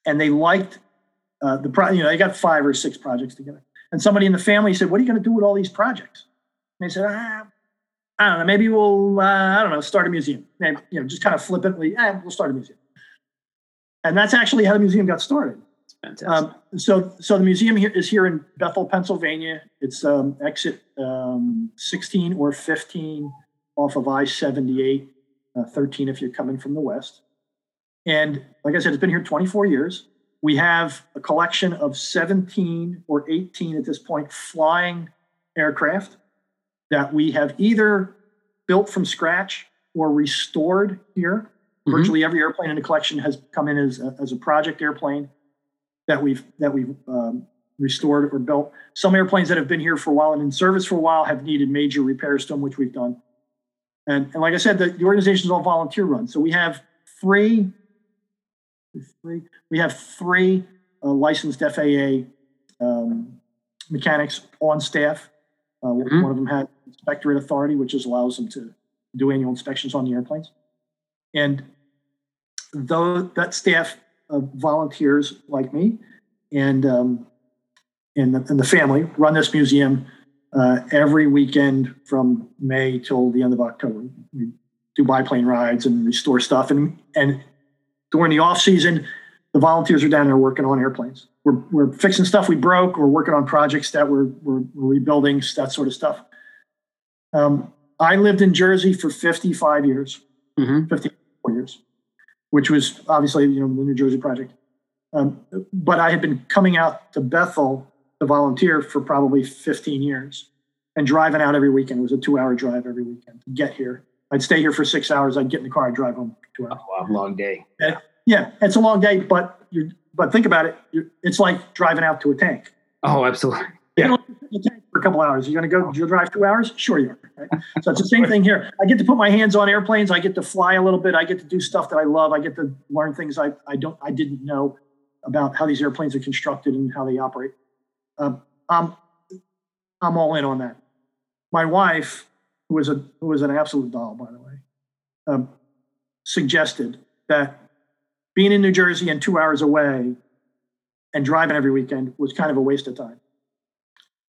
And they liked uh, the pro, you know, they got five or six projects together. And somebody in the family said, "What are you going to do with all these projects?" And they said, ah, "I don't know. Maybe we'll, uh, I don't know, start a museum. Maybe, you know, just kind of flippantly, eh, we'll start a museum." And that's actually how the museum got started. Um, so, so the museum here is here in Bethel, Pennsylvania. It's um, exit um, 16 or 15 off of I-78, uh, 13 if you're coming from the west. And like I said, it's been here 24 years. We have a collection of 17 or 18 at this point flying aircraft that we have either built from scratch or restored here. Mm-hmm. Virtually every airplane in the collection has come in as a, as a project airplane that we've that we've um, restored or built. Some airplanes that have been here for a while and in service for a while have needed major repairs to them, which we've done. And, and like I said, the, the organization is all volunteer run. So we have three, three we have three uh, licensed FAA um, mechanics on staff. Uh, mm-hmm. One of them had inspectorate authority, which just allows them to do annual inspections on the airplanes. And though that staff of volunteers like me and um, and, the, and the family run this museum uh, every weekend from May till the end of October. We do biplane rides and restore stuff, and and during the off season, the volunteers are down there working on airplanes. We're, we're fixing stuff we broke. We're working on projects that we're, we're, we're rebuilding, that sort of stuff. Um, I lived in Jersey for 55 years, mm-hmm. 54 years which was obviously you know the New Jersey project. Um, but I had been coming out to Bethel to volunteer for probably 15 years and driving out every weekend. It was a two-hour drive every weekend to get here. I'd stay here for six hours. I'd get in the car. I'd drive home two hours. Oh, long day. And, yeah, it's a long day, but you but think about it. it's like driving out to a tank. Oh, absolutely. Yeah for a couple hours. You're going to go you'll drive two hours? Sure you are. Right? So it's the same thing here. I get to put my hands on airplanes. I get to fly a little bit. I get to do stuff that I love. I get to learn things I, I don't I didn't know about how these airplanes are constructed and how they operate. Um, I'm I'm all in on that. My wife, who was a who was an absolute doll, by the way, um, suggested that being in New Jersey and two hours away and driving every weekend was kind of a waste of time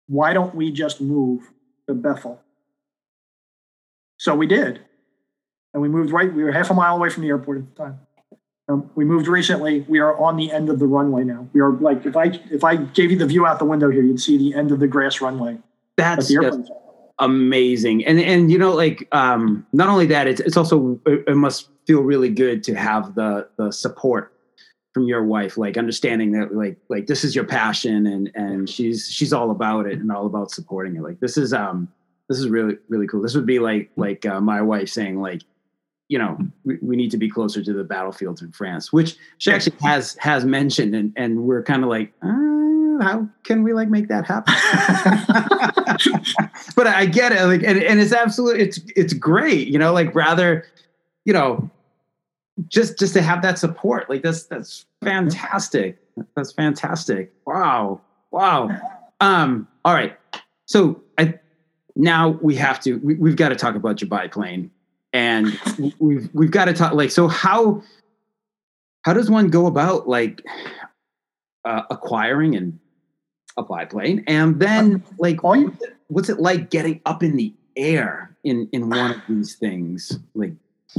why don't we just move to Bethel? So we did. And we moved right, we were half a mile away from the airport at the time. Um, we moved recently. We are on the end of the runway now. We are like, if I if I gave you the view out the window here, you'd see the end of the grass runway. That's amazing. And and you know, like um, not only that, it's it's also it must feel really good to have the the support from your wife like understanding that like like this is your passion and and she's she's all about it and all about supporting it. Like this is um this is really really cool. This would be like like uh, my wife saying like you know we, we need to be closer to the battlefields in france which she actually has has mentioned. And and we're kind of like uh, how can we like make that happen but i get it like and, and it's absolutely it's it's great you know like rather you know just just to have that support like that's that's fantastic. That's fantastic. Wow wow. Um all right. So i now we have to we, we've got to talk about your biplane and we've we've got to talk like so how how does one go about like uh, acquiring and a biplane and then like what's it like getting up in the air in in one of these things like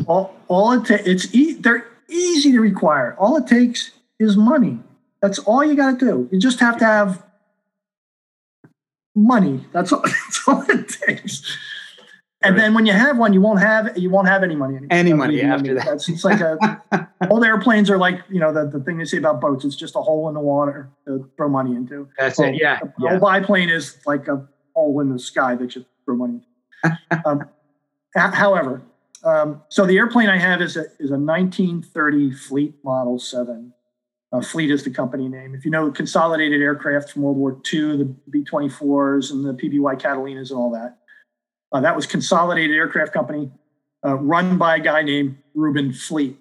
all, all it takes, it's e- they're easy to require. All it takes is money. That's all you got to do. You just have to have money. That's all, that's all it takes. And then when you have one, you won't have you won't have any money anymore. Any money after that. That's, it's like a, old airplanes are like you know the, the thing they say about boats. It's just a hole in the water to throw money into. That's it. Yeah. A, yeah. biplane is like a hole in the sky that you throw money. Into. um, however, um, so the airplane I have is a, is a 1930 Fleet Model 7. Uh, Fleet is the company name. If you know consolidated aircraft from World War II, the B 24s and the PBY Catalinas and all that, uh, that was Consolidated Aircraft Company uh, run by a guy named Reuben Fleet.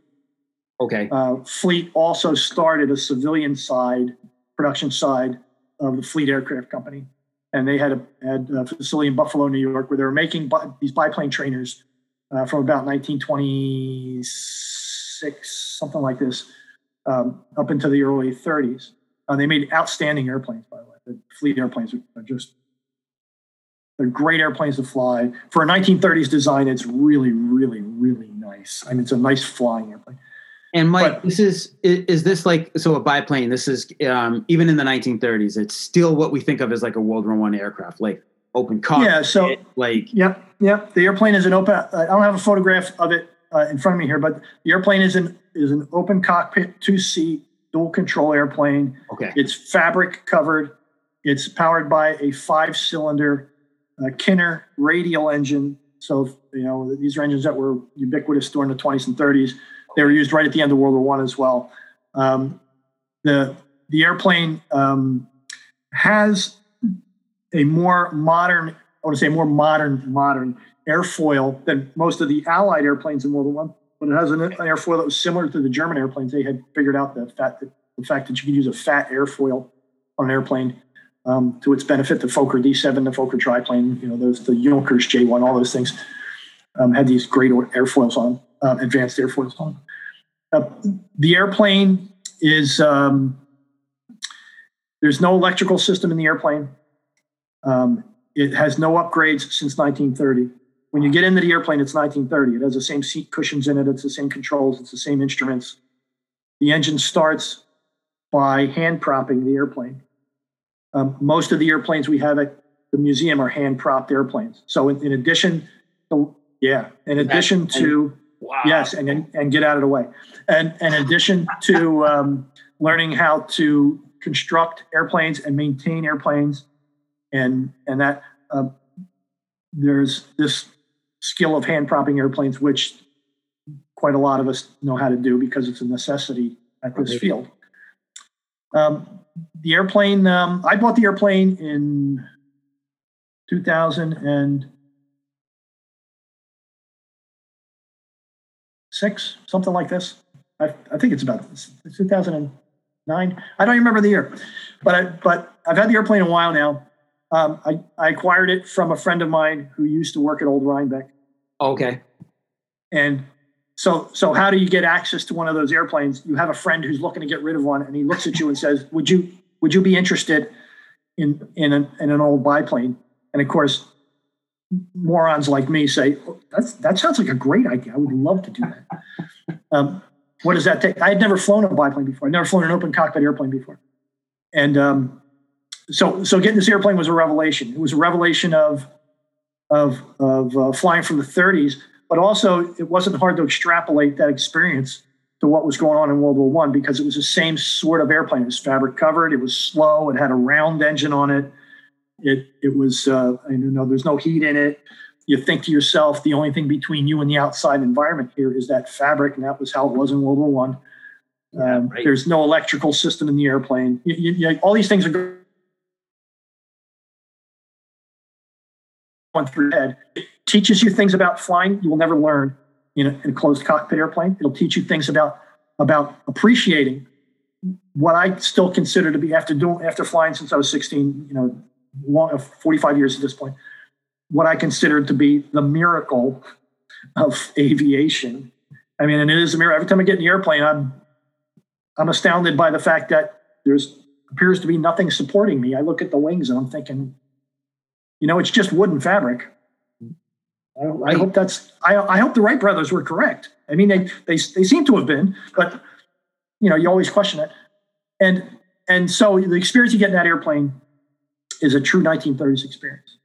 Okay. Uh, Fleet also started a civilian side, production side of the Fleet Aircraft Company. And they had a, had a facility in Buffalo, New York, where they were making bi- these biplane trainers uh, from about 1926, something like this, um, up into the early 30s. Uh, they made outstanding airplanes, by the way. The Fleet airplanes are, are just they're great airplanes to fly. For a 1930s design, it's really, really, really nice. I mean, it's a nice flying airplane. And Mike, but, this is is this like so a biplane? This is um, even in the 1930s. It's still what we think of as like a World War One aircraft, like open cockpit. Yeah. So like yep, yep. The airplane is an open. I don't have a photograph of it uh, in front of me here, but the airplane is an is an open cockpit, two seat, dual control airplane. Okay. It's fabric covered. It's powered by a five cylinder uh, Kinner radial engine. So you know these are engines that were ubiquitous during the 20s and 30s they were used right at the end of World War One as well. Um, the the airplane um, has a more modern, I want to say more modern, modern airfoil than most of the Allied airplanes in World War One. But it has an, airfoil that was similar to the German airplanes. They had figured out the fact that the fact that you could use a fat airfoil on an airplane um, to its benefit. The Fokker D7, the Fokker triplane, you know, those the Junkers J1, all those things um, had these great airfoils on, uh, advanced airfoils on. Uh, the airplane is um, there's no electrical system in the airplane. Um, it has no upgrades since 1930. When you get into the airplane, it's 1930. It has the same seat cushions in it. It's the same controls. It's the same instruments. The engine starts by hand propping the airplane. Um, most of the airplanes we have at the museum are hand propped airplanes. So in, in addition, to, yeah, in addition to Wow. Yes, and and get out of the way. And, and in addition to um, learning how to construct airplanes and maintain airplanes, and and that uh, there's this skill of hand propping airplanes, which quite a lot of us know how to do because it's a necessity at this field. Um, the airplane, um, I bought the airplane in 2000 and six, something like this. I, I think it's about 2009. I don't remember the year, but I, but I've had the airplane a while now. Um, I, I acquired it from a friend of mine who used to work at Old Rhinebeck. Okay. And so so how do you get access to one of those airplanes? You have a friend who's looking to get rid of one, and he looks at you and says, "Would you would you be interested in in an, in an old biplane?" And of course, morons like me say, oh, That's, that sounds like a great idea. I would love to do that. Um, what does that take? I had never flown a biplane before. I'd never flown an open cockpit airplane before. And um, so, so getting this airplane was a revelation. It was a revelation of, of, of uh, flying from the 30s, but also it wasn't hard to extrapolate that experience to what was going on in World War One because it was the same sort of airplane. It was fabric covered. It was slow. It had a round engine on it. It it was uh, you know there's no heat in it. You think to yourself, the only thing between you and the outside environment here is that fabric, and that was how it was in World War One. Um, right. There's no electrical system in the airplane. You, you, you, all these things are going through your head. It teaches you things about flying you will never learn in a, closed cockpit airplane. It'll teach you things about about appreciating what I still consider to be after doing after flying since I was 16. You know, long, uh, 45 years at this point, what I consider to be the miracle of aviation. I mean, and it is a miracle. Every time I get in the airplane, I'm I'm astounded by the fact that there's appears to be nothing supporting me. I look at the wings and I'm thinking, you know, it's just wooden fabric. I, I hope that's. I, I hope the Wright brothers were correct. I mean, they they they seem to have been, but you know, you always question it. And and so the experience you get in that airplane is a true 1930s experience.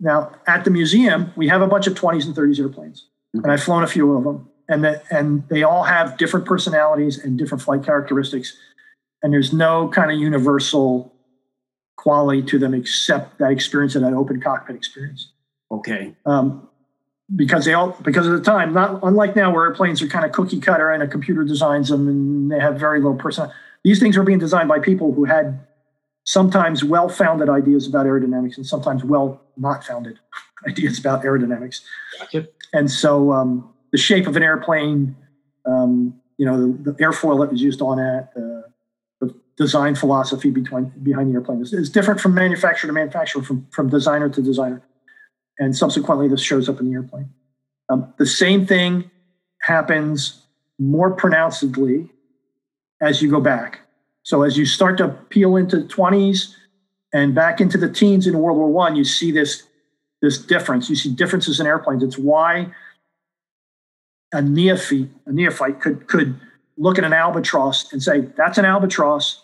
Now, at the museum, we have a bunch of 20s and 30s airplanes, mm-hmm. and I've flown a few of them, and the, and they all have different personalities and different flight characteristics, and there's no kind of universal quality to them except that experience of that open cockpit experience. Okay. Um, because they all because of the time, not unlike now where airplanes are kind of cookie cutter and a computer designs them and they have very low person. These things were being designed by people who had sometimes well founded ideas about aerodynamics and sometimes well not founded ideas about aerodynamics. Gotcha. And so um, the shape of an airplane, um, you know, the, the, airfoil that was used on it, the, the design philosophy behind behind the airplane is, is different from manufacturer to manufacturer, from from designer to designer, and subsequently this shows up in the airplane. Um, the same thing happens more pronouncedly as you go back. So as you start to peel into the 20s and back into the teens in World War One, you see this this difference. You see differences in airplanes. It's why a neophyte, a neophyte could could look at an Albatros and say, "That's an Albatros,"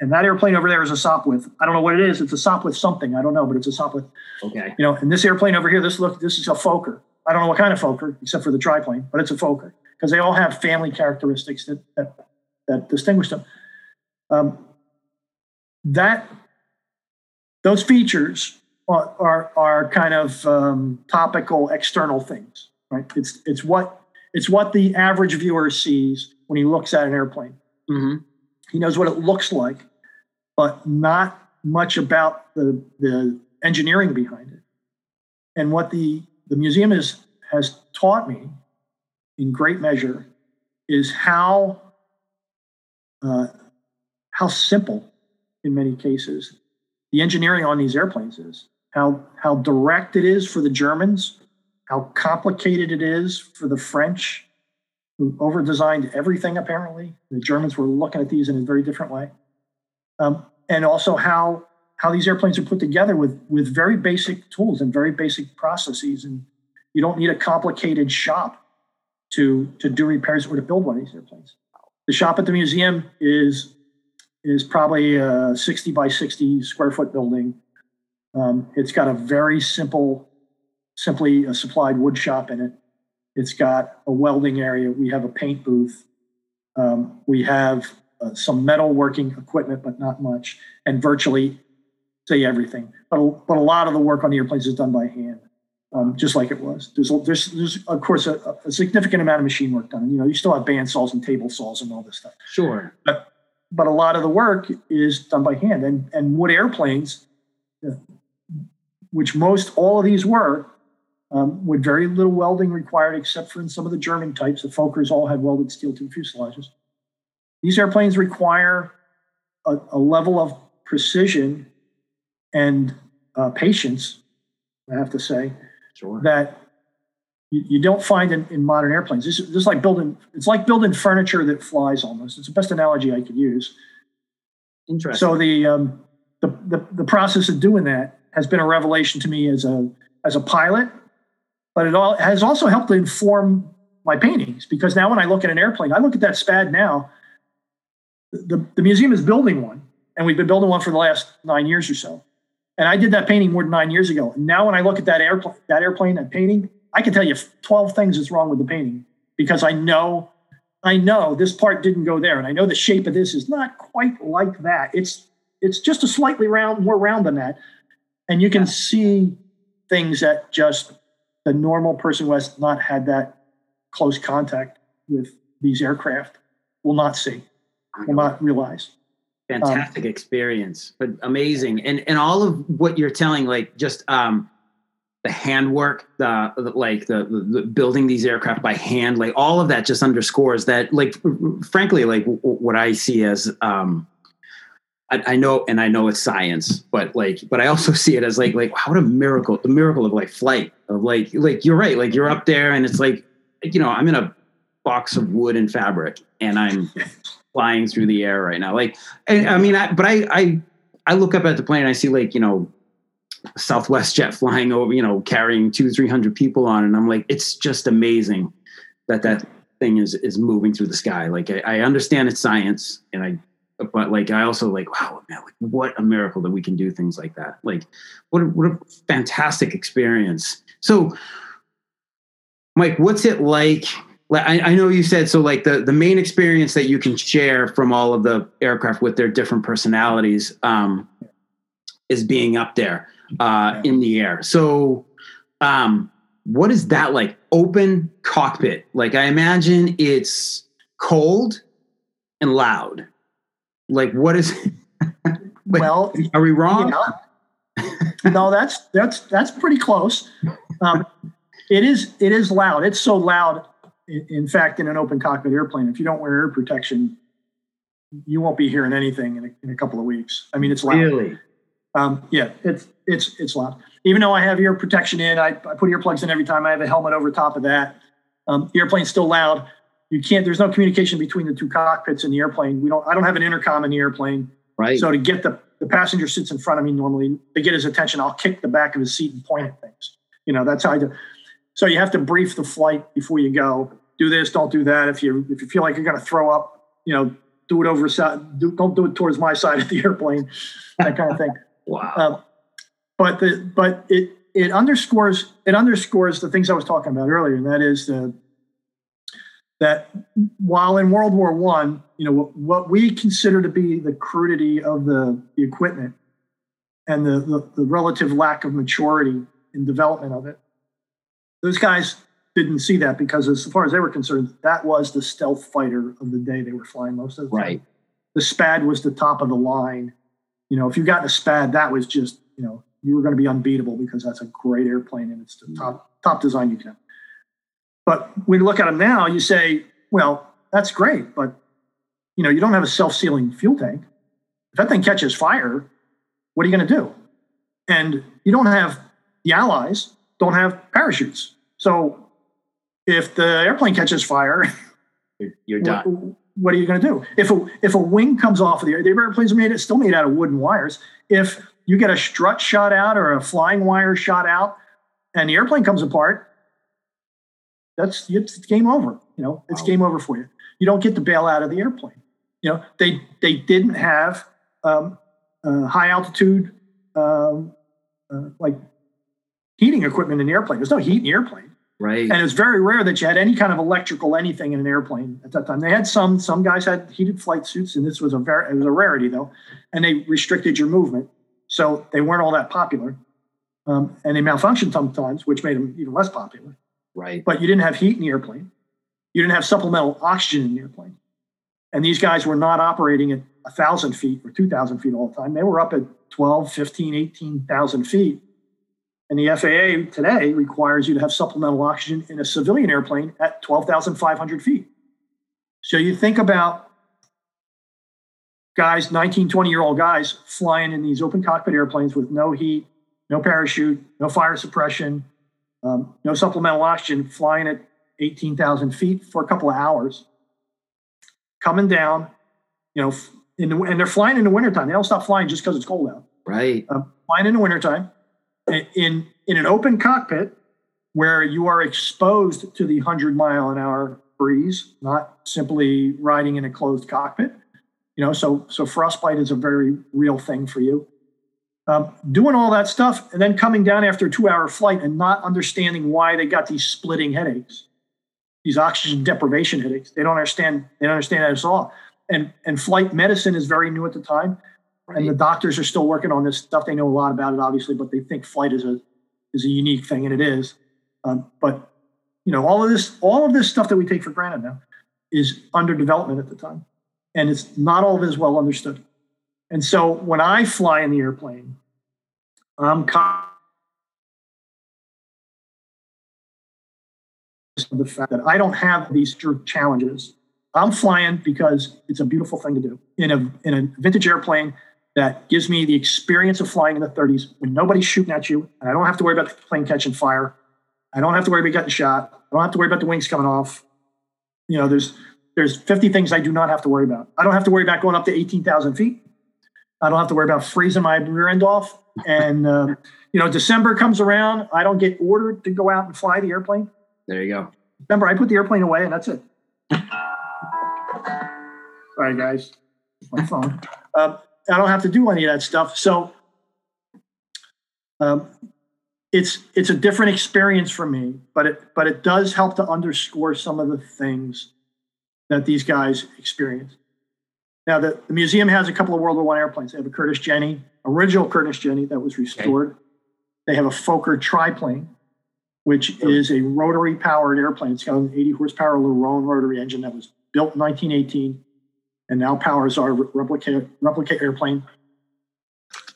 and that airplane over there is a Sopwith. I don't know what it is. It's a Sopwith something. I don't know, but it's a Sopwith. Okay. You know, and this airplane over here, this look, this is a Fokker. I don't know what kind of Fokker, except for the triplane, but it's a Fokker because they all have family characteristics that that, that distinguish them. Um, that those features are are, are kind of um, topical external things, right? It's it's what it's what the average viewer sees when he looks at an airplane. Mm-hmm. He knows what it looks like, but not much about the the engineering behind it. And what the the museum is has taught me in great measure is how uh, how simple in many cases the engineering on these airplanes is how how direct it is for the germans how complicated it is for the french who over designed everything apparently the germans were looking at these in a very different way um, and also how how these airplanes are put together with with very basic tools and very basic processes and you don't need a complicated shop to to do repairs or to build one of these airplanes. The shop at the museum is is probably a 60 by 60 square foot building. Um, it's got a very simple, simply a supplied wood shop in it. It's got a welding area. We have a paint booth. Um, we have uh, some metal working equipment, but not much, and virtually say everything. But a, but a lot of the work on the airplanes is done by hand um, just like it was. There's, there's, there's of course, a, a, significant amount of machine work done. You know, you still have band saws and table saws and all this stuff. Sure. But, but a lot of the work is done by hand. And, and wood airplanes, uh, which most all of these were, um, with very little welding required, except for in some of the German types. The Fokkers all had welded steel tube fuselages. These airplanes require a, a level of precision and uh, patience, I have to say, sure. that you, you don't find in, in, modern airplanes. This, this is like building, it's like building furniture that flies almost. It's the best analogy I could use. Interesting. So the, um, the, the, the process of doing that has been a revelation to me as a, as a pilot, but it all has also helped to inform my paintings because now when I look at an airplane, I look at that SPAD now, the, the museum is building one and we've been building one for the last nine years or so. And I did that painting more than nine years ago. And now when I look at that airplane, that airplane, that painting, I can tell you 12 things that's wrong with the painting because I know, I know this part didn't go there. And I know the shape of this is not quite like that. It's, it's just a slightly round, more round than that. And you can see things that just the normal person who has not had that close contact with these aircraft will not see, will not realize. Fantastic um, experience but amazing. And and all of what you're telling like just um the handwork the, the like the, the, building these aircraft by hand like all of that just underscores that like frankly like w- what i see as um I, I, know and i know it's science but like but i also see it as like like what a miracle the miracle of like flight of like like you're right like you're up there and it's like you know i'm in a box of wood and fabric and i'm flying through the air right now. Like, I, I mean, I, but I, I, I look up at the plane and I see like, you know, Southwest jet flying over, you know, carrying two, 300 people on. And I'm like, it's just amazing that that thing is, is moving through the sky. Like I, I understand it's science and I, but like, I also like, wow, man, like what a miracle that we can do things like that. Like what a, what a fantastic experience. So Mike, what's it like I, I know you said so like the the main experience that you can share from all of the aircraft with their different personalities um, is being up there uh, in the air. So um, what is that like? Open cockpit. Like i imagine it's cold and loud. Like what is well are we wrong? no that's that's that's pretty close. Um, it is it is loud. It's so loud in, fact, in an open cockpit airplane, if you don't wear ear protection, you won't be hearing anything in a, in a couple of weeks. I mean, it's loud. Really? Um, yeah, it's it's it's loud. Even though I have ear protection in, I, I put earplugs in every time. I have a helmet over top of that. Um, the airplane's still loud. You can't. There's no communication between the two cockpits in the airplane. We don't. I don't have an intercom in the airplane. Right. So to get the the passenger sits in front of me normally to get his attention, I'll kick the back of his seat and point at things. You know, that's how I do. So you have to brief the flight before you go. Do this, don't do that. If you if you feel like you're going to throw up, you know, do it over do, don't do it towards my side of the airplane, that kind of thing. wow. Um, but the but it it underscores it underscores the things I was talking about earlier, and that is the that while in World War One, you know what, what, we consider to be the crudity of the, the equipment and the, the, the relative lack of maturity in development of it, those guys didn't see that because as far as they were concerned, that was the stealth fighter of the day they were flying most of the time. Right. The SPAD was the top of the line. You know, if you got a SPAD, that was just, you know, you were going to be unbeatable because that's a great airplane and it's the mm. top top design you can. But when you look at them now, you say, well, that's great, but you know, you don't have a self-sealing fuel tank. If that thing catches fire, what are you going to do? And you don't have the allies don't have parachutes. So if the airplane catches fire, you're done. What, what are you going to do? If a if a wing comes off of the, the airplanes are made it's still made out of wooden wires. If you get a strut shot out or a flying wire shot out, and the airplane comes apart, that's it's game over. You know, it's wow. game over for you. You don't get to bail out of the airplane. You know, they they didn't have um, uh, high altitude um, uh, like heating equipment in the airplane. There's no heat in the airplane. Right. And it was very rare that you had any kind of electrical anything in an airplane at that time. They had some. Some guys had heated flight suits, and this was a very it was a rarity though, and they restricted your movement, so they weren't all that popular. Um, and they malfunctioned sometimes, which made them even less popular. Right. But you didn't have heat in the airplane. You didn't have supplemental oxygen in the airplane. And these guys were not operating at 1,000 feet or 2,000 feet all the time. They were up at 12, 15, 18,000 feet. And the FAA today requires you to have supplemental oxygen in a civilian airplane at 12,500 feet. So you think about guys, 19, 20 year old guys flying in these open cockpit airplanes with no heat, no parachute, no fire suppression, um, no supplemental oxygen, flying at 18,000 feet for a couple of hours, coming down, you know, the, and they're flying in the wintertime. They don't stop flying just because it's cold out. Right. Um, flying in the wintertime in, in an open cockpit where you are exposed to the 100 mile an hour breeze, not simply riding in a closed cockpit. You know, so so frostbite is a very real thing for you. Um, doing all that stuff and then coming down after a two hour flight and not understanding why they got these splitting headaches, these oxygen deprivation headaches. They don't understand. They don't understand that at all. And and flight medicine is very new at the time, right. and the doctors are still working on this stuff. They know a lot about it, obviously, but they think flight is a is a unique thing, and it is. Um, but you know, all of this all of this stuff that we take for granted now is under development at the time, and it's not all of it is well understood. And so when I fly in the airplane, I'm the fact that I don't have these challenges. I'm flying because it's a beautiful thing to do in a in a vintage airplane that gives me the experience of flying in the 30s when nobody's shooting at you, and I don't have to worry about the plane catching fire. I don't have to worry about getting shot. I don't have to worry about the wings coming off. You know, there's there's 50 things I do not have to worry about. I don't have to worry about going up to 18,000 feet. I don't have to worry about freezing my rear end off. And um, you know, December comes around, I don't get ordered to go out and fly the airplane. There you go. Remember, I put the airplane away, and that's it. All right, guys, my phone. Uh, I don't have to do any of that stuff. So um, it's it's a different experience for me, but it but it does help to underscore some of the things that these guys experience. Now, the, the museum has a couple of World War One airplanes. They have a Curtiss Jenny, original Curtiss Jenny that was restored. Okay. They have a Fokker triplane, which is a rotary powered airplane. It's got an 80 horsepower Le Rhône rotary engine that was built in 1918 and now powers our replica, replica airplane.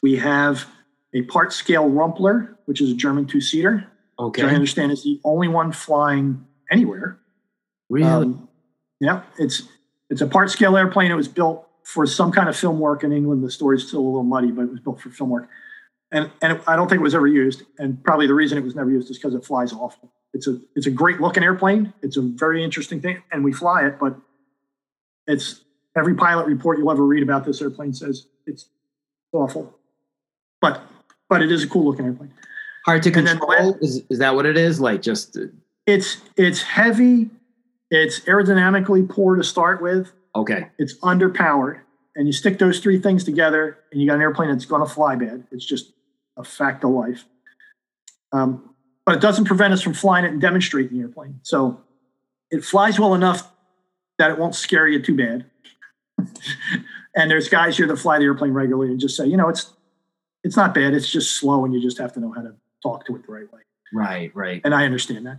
We have a part scale Rumpler, which is a German two seater. Okay. I understand is the only one flying anywhere. Really? Um, yeah, it's it's a part scale airplane. It was built for some kind of film work in England. The story's still a little muddy, but it was built for film work. And, and I don't think it was ever used. And probably the reason it was never used is because it flies awful. It's a it's a great looking airplane. It's a very interesting thing, and we fly it. But it's every pilot report you'll ever read about this airplane says it's awful. But but it is a cool looking airplane. Hard to control. is is that what it is? Like just it's it's heavy. It's aerodynamically poor to start with. Okay. It's underpowered. And you stick those three things together and you got an airplane that's going to fly bad. It's just a fact of life. Um, but it doesn't prevent us from flying it and demonstrating the airplane. So it flies well enough that it won't scare you too bad. And there's guys here that fly the airplane regularly and just say, you know, it's it's not bad. It's just slow, and you just have to know how to talk to it the right way. Right, right. And I understand that.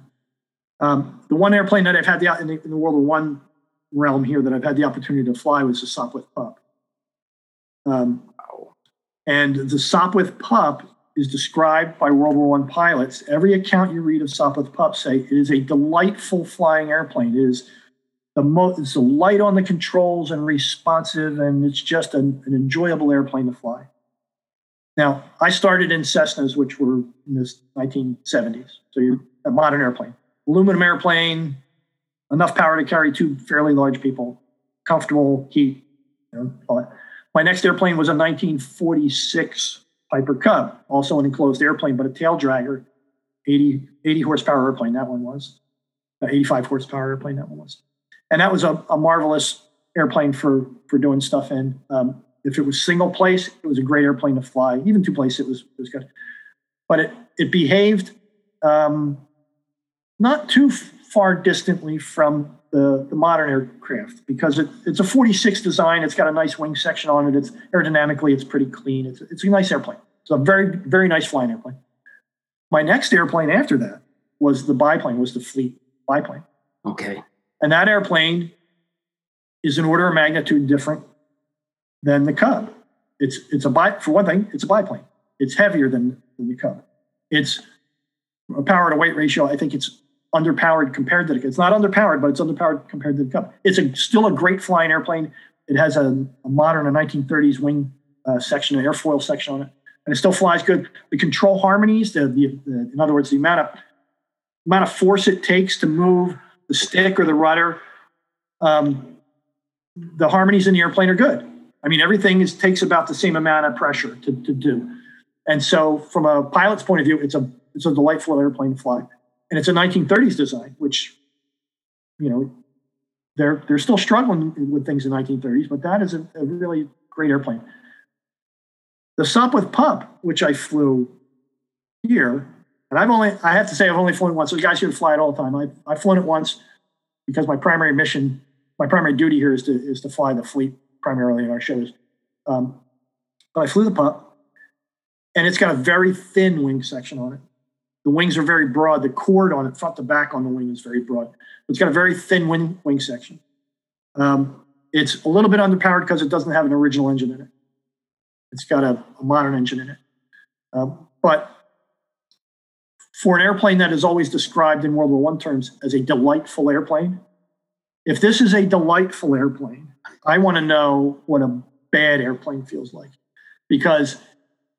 Um, the one airplane that I've had the in the, in the World War One realm here that I've had the opportunity to fly was the Sopwith Pup. Um, and the Sopwith Pup is described by World War One pilots. Every account you read of Sopwith Pup say it is a delightful flying airplane. It is the most it's light on the controls and responsive, and it's just an, an enjoyable airplane to fly. Now, I started in Cessnas, which were in the 1970s. So you're a modern airplane, aluminum airplane, enough power to carry two fairly large people, comfortable heat. You know, My next airplane was a 1946 Piper Cub, also an enclosed airplane, but a tail dragger, 80, 80 horsepower airplane. That one was, uh, 85 horsepower airplane. That one was, and that was a, a marvelous airplane for for doing stuff in. Um, if it was single place, it was a great airplane to fly. Even two place, it was it was good. But it it behaved um, not too far distantly from the, the modern aircraft because it, it's a 46 design. It's got a nice wing section on it. It's aerodynamically, it's pretty clean. It's, it's a nice airplane. It's a very, very nice flying airplane. My next airplane after that was the biplane, was the fleet biplane. Okay. And that airplane is an order of magnitude different than the Cub. It's it's a bi for one thing, it's a biplane. It's heavier than, than the Cub. It's a power to weight ratio. I think it's underpowered compared to the. It's not underpowered, but it's underpowered compared to the Cub. It's a, still a great flying airplane. It has a, a modern, a 1930s wing uh, section, an airfoil section on it, and it still flies good. The control harmonies, the, the, the in other words, the amount of amount of force it takes to move the stick or the rudder, um, the harmonies in the airplane are good. I mean, everything is, takes about the same amount of pressure to, to do. And so, from a pilot's point of view, it's a it's a delightful airplane to fly, and it's a 1930s design, which you know they're they're still struggling with things in 1930s, but that is a, a really great airplane. The Sopwith Pup, which I flew here, and I've only I have to say I've only flown once. So guys here fly it all the time. I I've flown it once because my primary mission, my primary duty here is to is to fly the fleet primarily in our shows. Um, but I flew the pup, and it's got a very thin wing section on it. The wings are very broad. The chord on it, front to back on the wing, is very broad. It's got a very thin wing, wing section. Um, it's a little bit underpowered because it doesn't have an original engine in it. It's got a, a modern engine in it. Um, but for an airplane that is always described in World War I terms as a delightful airplane, if this is a delightful airplane, I want to know what a bad airplane feels like because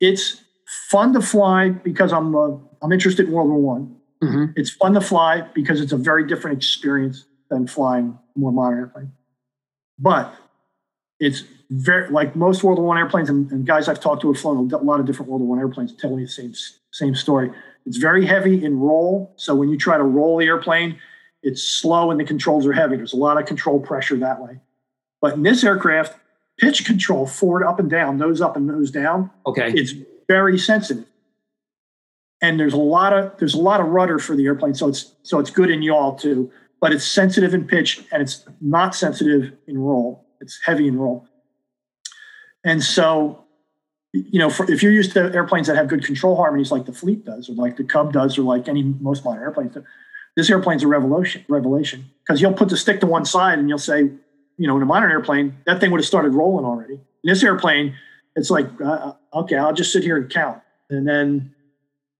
it's fun to fly because I'm uh, I'm interested in World War One. Mm-hmm. It's fun to fly because it's a very different experience than flying a more modern airplane. But it's very like most World War One airplanes and, and, guys I've talked to have flown a lot of different World War One airplanes tell me the same same story. It's very heavy in roll, so when you try to roll the airplane, it's slow and the controls are heavy. There's a lot of control pressure that way. But in this aircraft, pitch control forward, up and down, nose up and nose down. Okay. It's very sensitive. And there's a lot of there's a lot of rudder for the airplane, so it's so it's good in yaw too. But it's sensitive in pitch and it's not sensitive in roll. It's heavy in roll. And so, you know, for, if you're used to airplanes that have good control harmonies, like the Fleet does, or like the Cub does, or like any most modern airplanes, this airplane's a revelation. Revelation because you'll put the stick to one side and you'll say, you know, in a modern airplane, that thing would have started rolling already. In this airplane, it's like, uh, uh, okay, I'll just sit here and count. And then,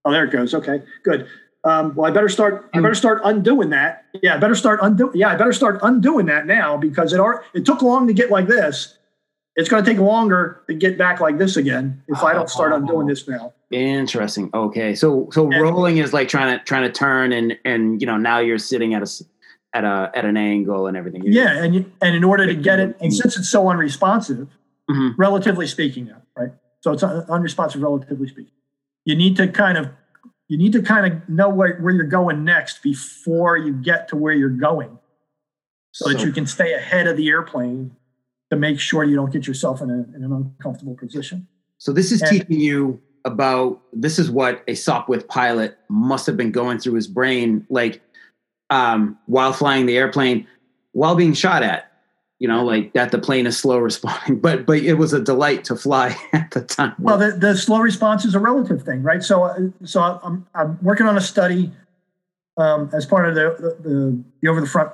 oh, there it goes. Okay, good. Um, well, I better start. I better start undoing that. Yeah, I better start undo. Yeah, I better start undoing that now because it are. It took long to get like this. It's going to take longer to get back like this again if I don't start undoing this now. Interesting. Okay, so so And- rolling is like trying to trying to turn and and you know now you're sitting at a at a at an angle and everything. Yeah, and you, and in order to get it, and since it's so unresponsive, Mhm. relatively speaking, now, right? So it's unresponsive, relatively speaking. You need to kind of you need to kind of know where, where you're going next before you get to where you're going, so, that you can stay ahead of the airplane to make sure you don't get yourself in, a, in an uncomfortable position. So this is And- teaching you about this is what a Sopwith pilot must have been going through his brain, like um, while flying the airplane, while being shot at. You know, like that the plane is slow responding, but but it was a delight to fly at the time. Well, the, the slow response is a relative thing, right? So, uh, so I'm, I'm working on a study um, as part of the, the, the, the over the front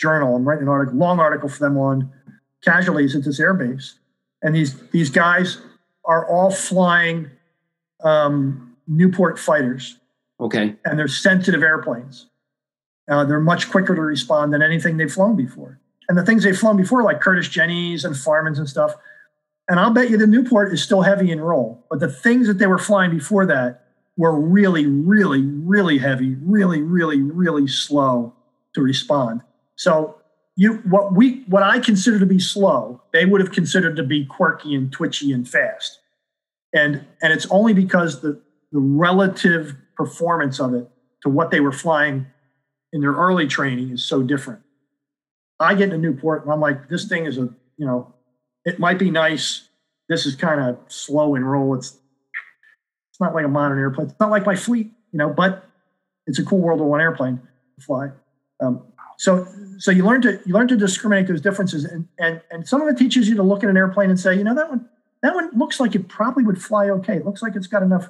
journal. I'm writing an article, long article for them on casualties at this airbase, and these these guys are all flying um, Nieuport fighters, okay, and they're sensitive airplanes. Uh, they're much quicker to respond than anything they've flown before. And the things they've flown before, like Curtiss Jenny's and Farman's and stuff, and I'll bet you the Nieuport is still heavy in roll. But the things that they were flying before that were really, really, really heavy, really, really, really slow to respond. So you what we what I consider to be slow, they would have considered to be quirky and twitchy and fast. And and it's only because the the relative performance of it to what they were flying in their early training is so different. I get in a Nieuport and I'm like, this thing is a, you know, it might be nice. This is kind of slow and roll. It's it's not like a modern airplane. It's not like my fleet, you know, but it's a cool World War One airplane to fly. Um, so so you learn to you learn to discriminate those differences, and and and some of it teaches you to look at an airplane and say, you know, that one that one looks like it probably would fly okay. It looks like it's got enough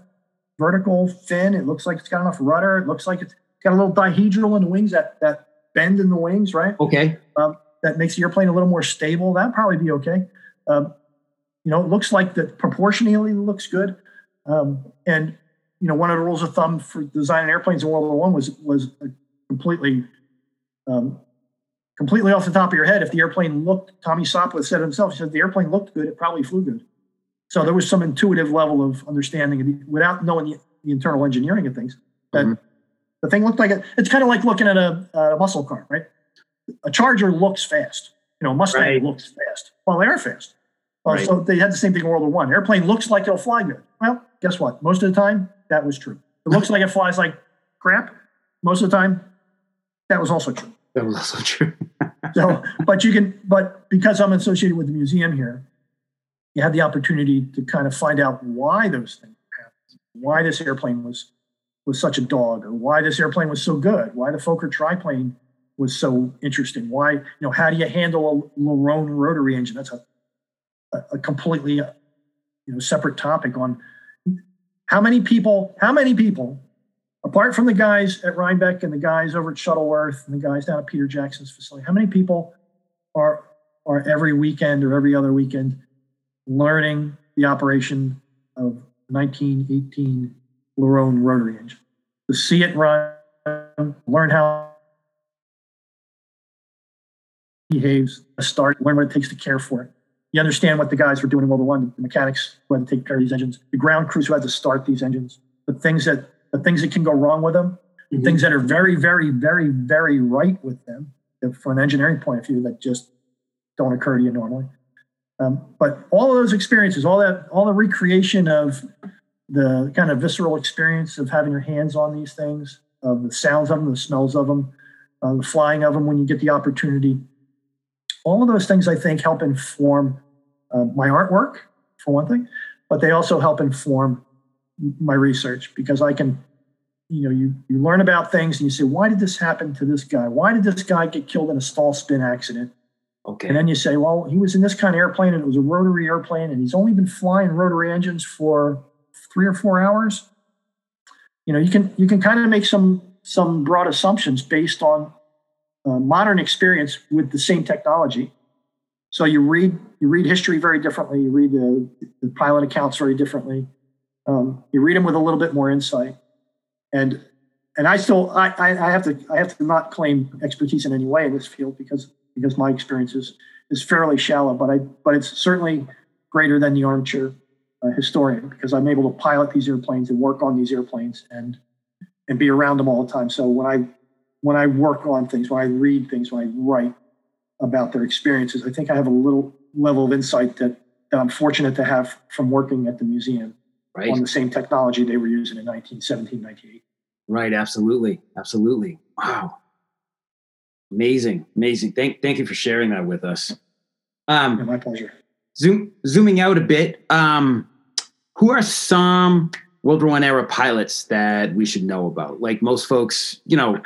vertical fin. It looks like it's got enough rudder. It looks like it's got a little dihedral in the wings that that bend in the wings, right? okay, um, that makes the airplane a little more stable. That'd probably be okay. Um, you know, it looks like that proportionally looks good. Um, and you know, one of the rules of thumb for designing airplanes in World War One was was completely, um, completely off the top of your head. If the airplane looked, Tommy Sopwith said himself, he said the airplane looked good, it probably flew good. So there was some intuitive level of understanding of the, without knowing the, the internal engineering of things. That Mhm. the thing looked like it. It's kind of like looking at a, a muscle car, right? a charger looks fast. You know, a Mustang Right. looks fast. Well, they are fast. Well, Right. So they had the same thing in World War One. Airplane looks like it'll fly good. Well, guess what? Most of the time, that was true. It looks like it flies like crap. Most of the time, that was also true. That was also true. So, but you can, but because I'm associated with the museum here, you have the opportunity to kind of find out why those things happened, why this airplane was was such a dog, or why this airplane was so good, why the Fokker triplane was so interesting. Why, you know, how do you handle a Le Rhône rotary engine? That's a a, completely you know separate topic on how many people, how many people, apart from the guys at Rhinebeck and the guys over at Shuttleworth and the guys down at Peter Jackson's facility, how many people are are every weekend or every other weekend learning the operation of 1918 Le Rhône rotary engine? To see it run, learn how it behaves, start, learn what it takes to care for it. You understand what the guys were doing in World War One, the mechanics who had to take care of these engines, the ground crews who had to start these engines, the things that the things that can go wrong with them, the things that are very, very, very, very right with them from an engineering point of view that just don't occur to you normally. Um, but all of those experiences, all that, all the recreation of the kind of visceral experience of having your hands on these things, of the sounds of them, the smells of them, uh, the flying of them when you get the opportunity. All of those things, I think, help inform uh, my artwork, for one thing, but they also help inform my research because I can, you know, you you learn about things and you say, why did this happen to this guy? Why did this guy get killed in a stall spin accident? Okay. And then you say, well, he was in this kind of airplane and it was a rotary airplane and he's only been flying rotary engines for three or four hours. You know, you can you can kind of make some some broad assumptions based on uh, modern experience with the same technology. So you read you read history very differently. You read the, the pilot accounts very differently. Um, you read them with a little bit more insight, and and I still I, I have to I have to not claim expertise in any way in this field because because my experience is is fairly shallow, but I but it's certainly greater than the armchair uh, historian because I'm able to pilot these airplanes and work on these airplanes and and be around them all the time. So when I when I work on things, when I read things, when I write about their experiences, I think I have a little level of insight that, that I'm fortunate to have from working at the museum right. on the same technology they were using in 1917, 1918. Right, absolutely. Absolutely. Wow. Amazing, amazing. Thank, thank you for sharing that with us. Um, yeah, my pleasure. Zoom, zooming out a bit, um, who are some World War One era pilots that we should know about? Like most folks, you know,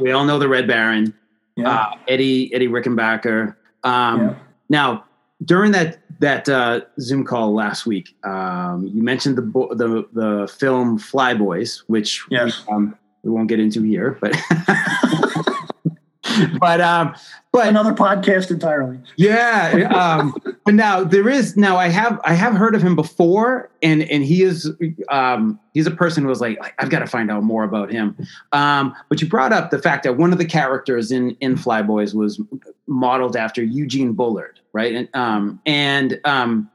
we all know the Red Baron, yeah. uh, Eddie Eddie Rickenbacker. Um, yeah. Now, during that that uh, Zoom call last week, um, you mentioned the the the film Flyboys, which yes. we, um, we won't get into here, but but um, but another podcast entirely. Yeah. Um, but now there is now I have I have heard of him before, and and he is um, he's a person who was like I've got to find out more about him. Um, but you brought up the fact that one of the characters in in Flyboys was modeled after Eugene Bullard, right? And um, and um,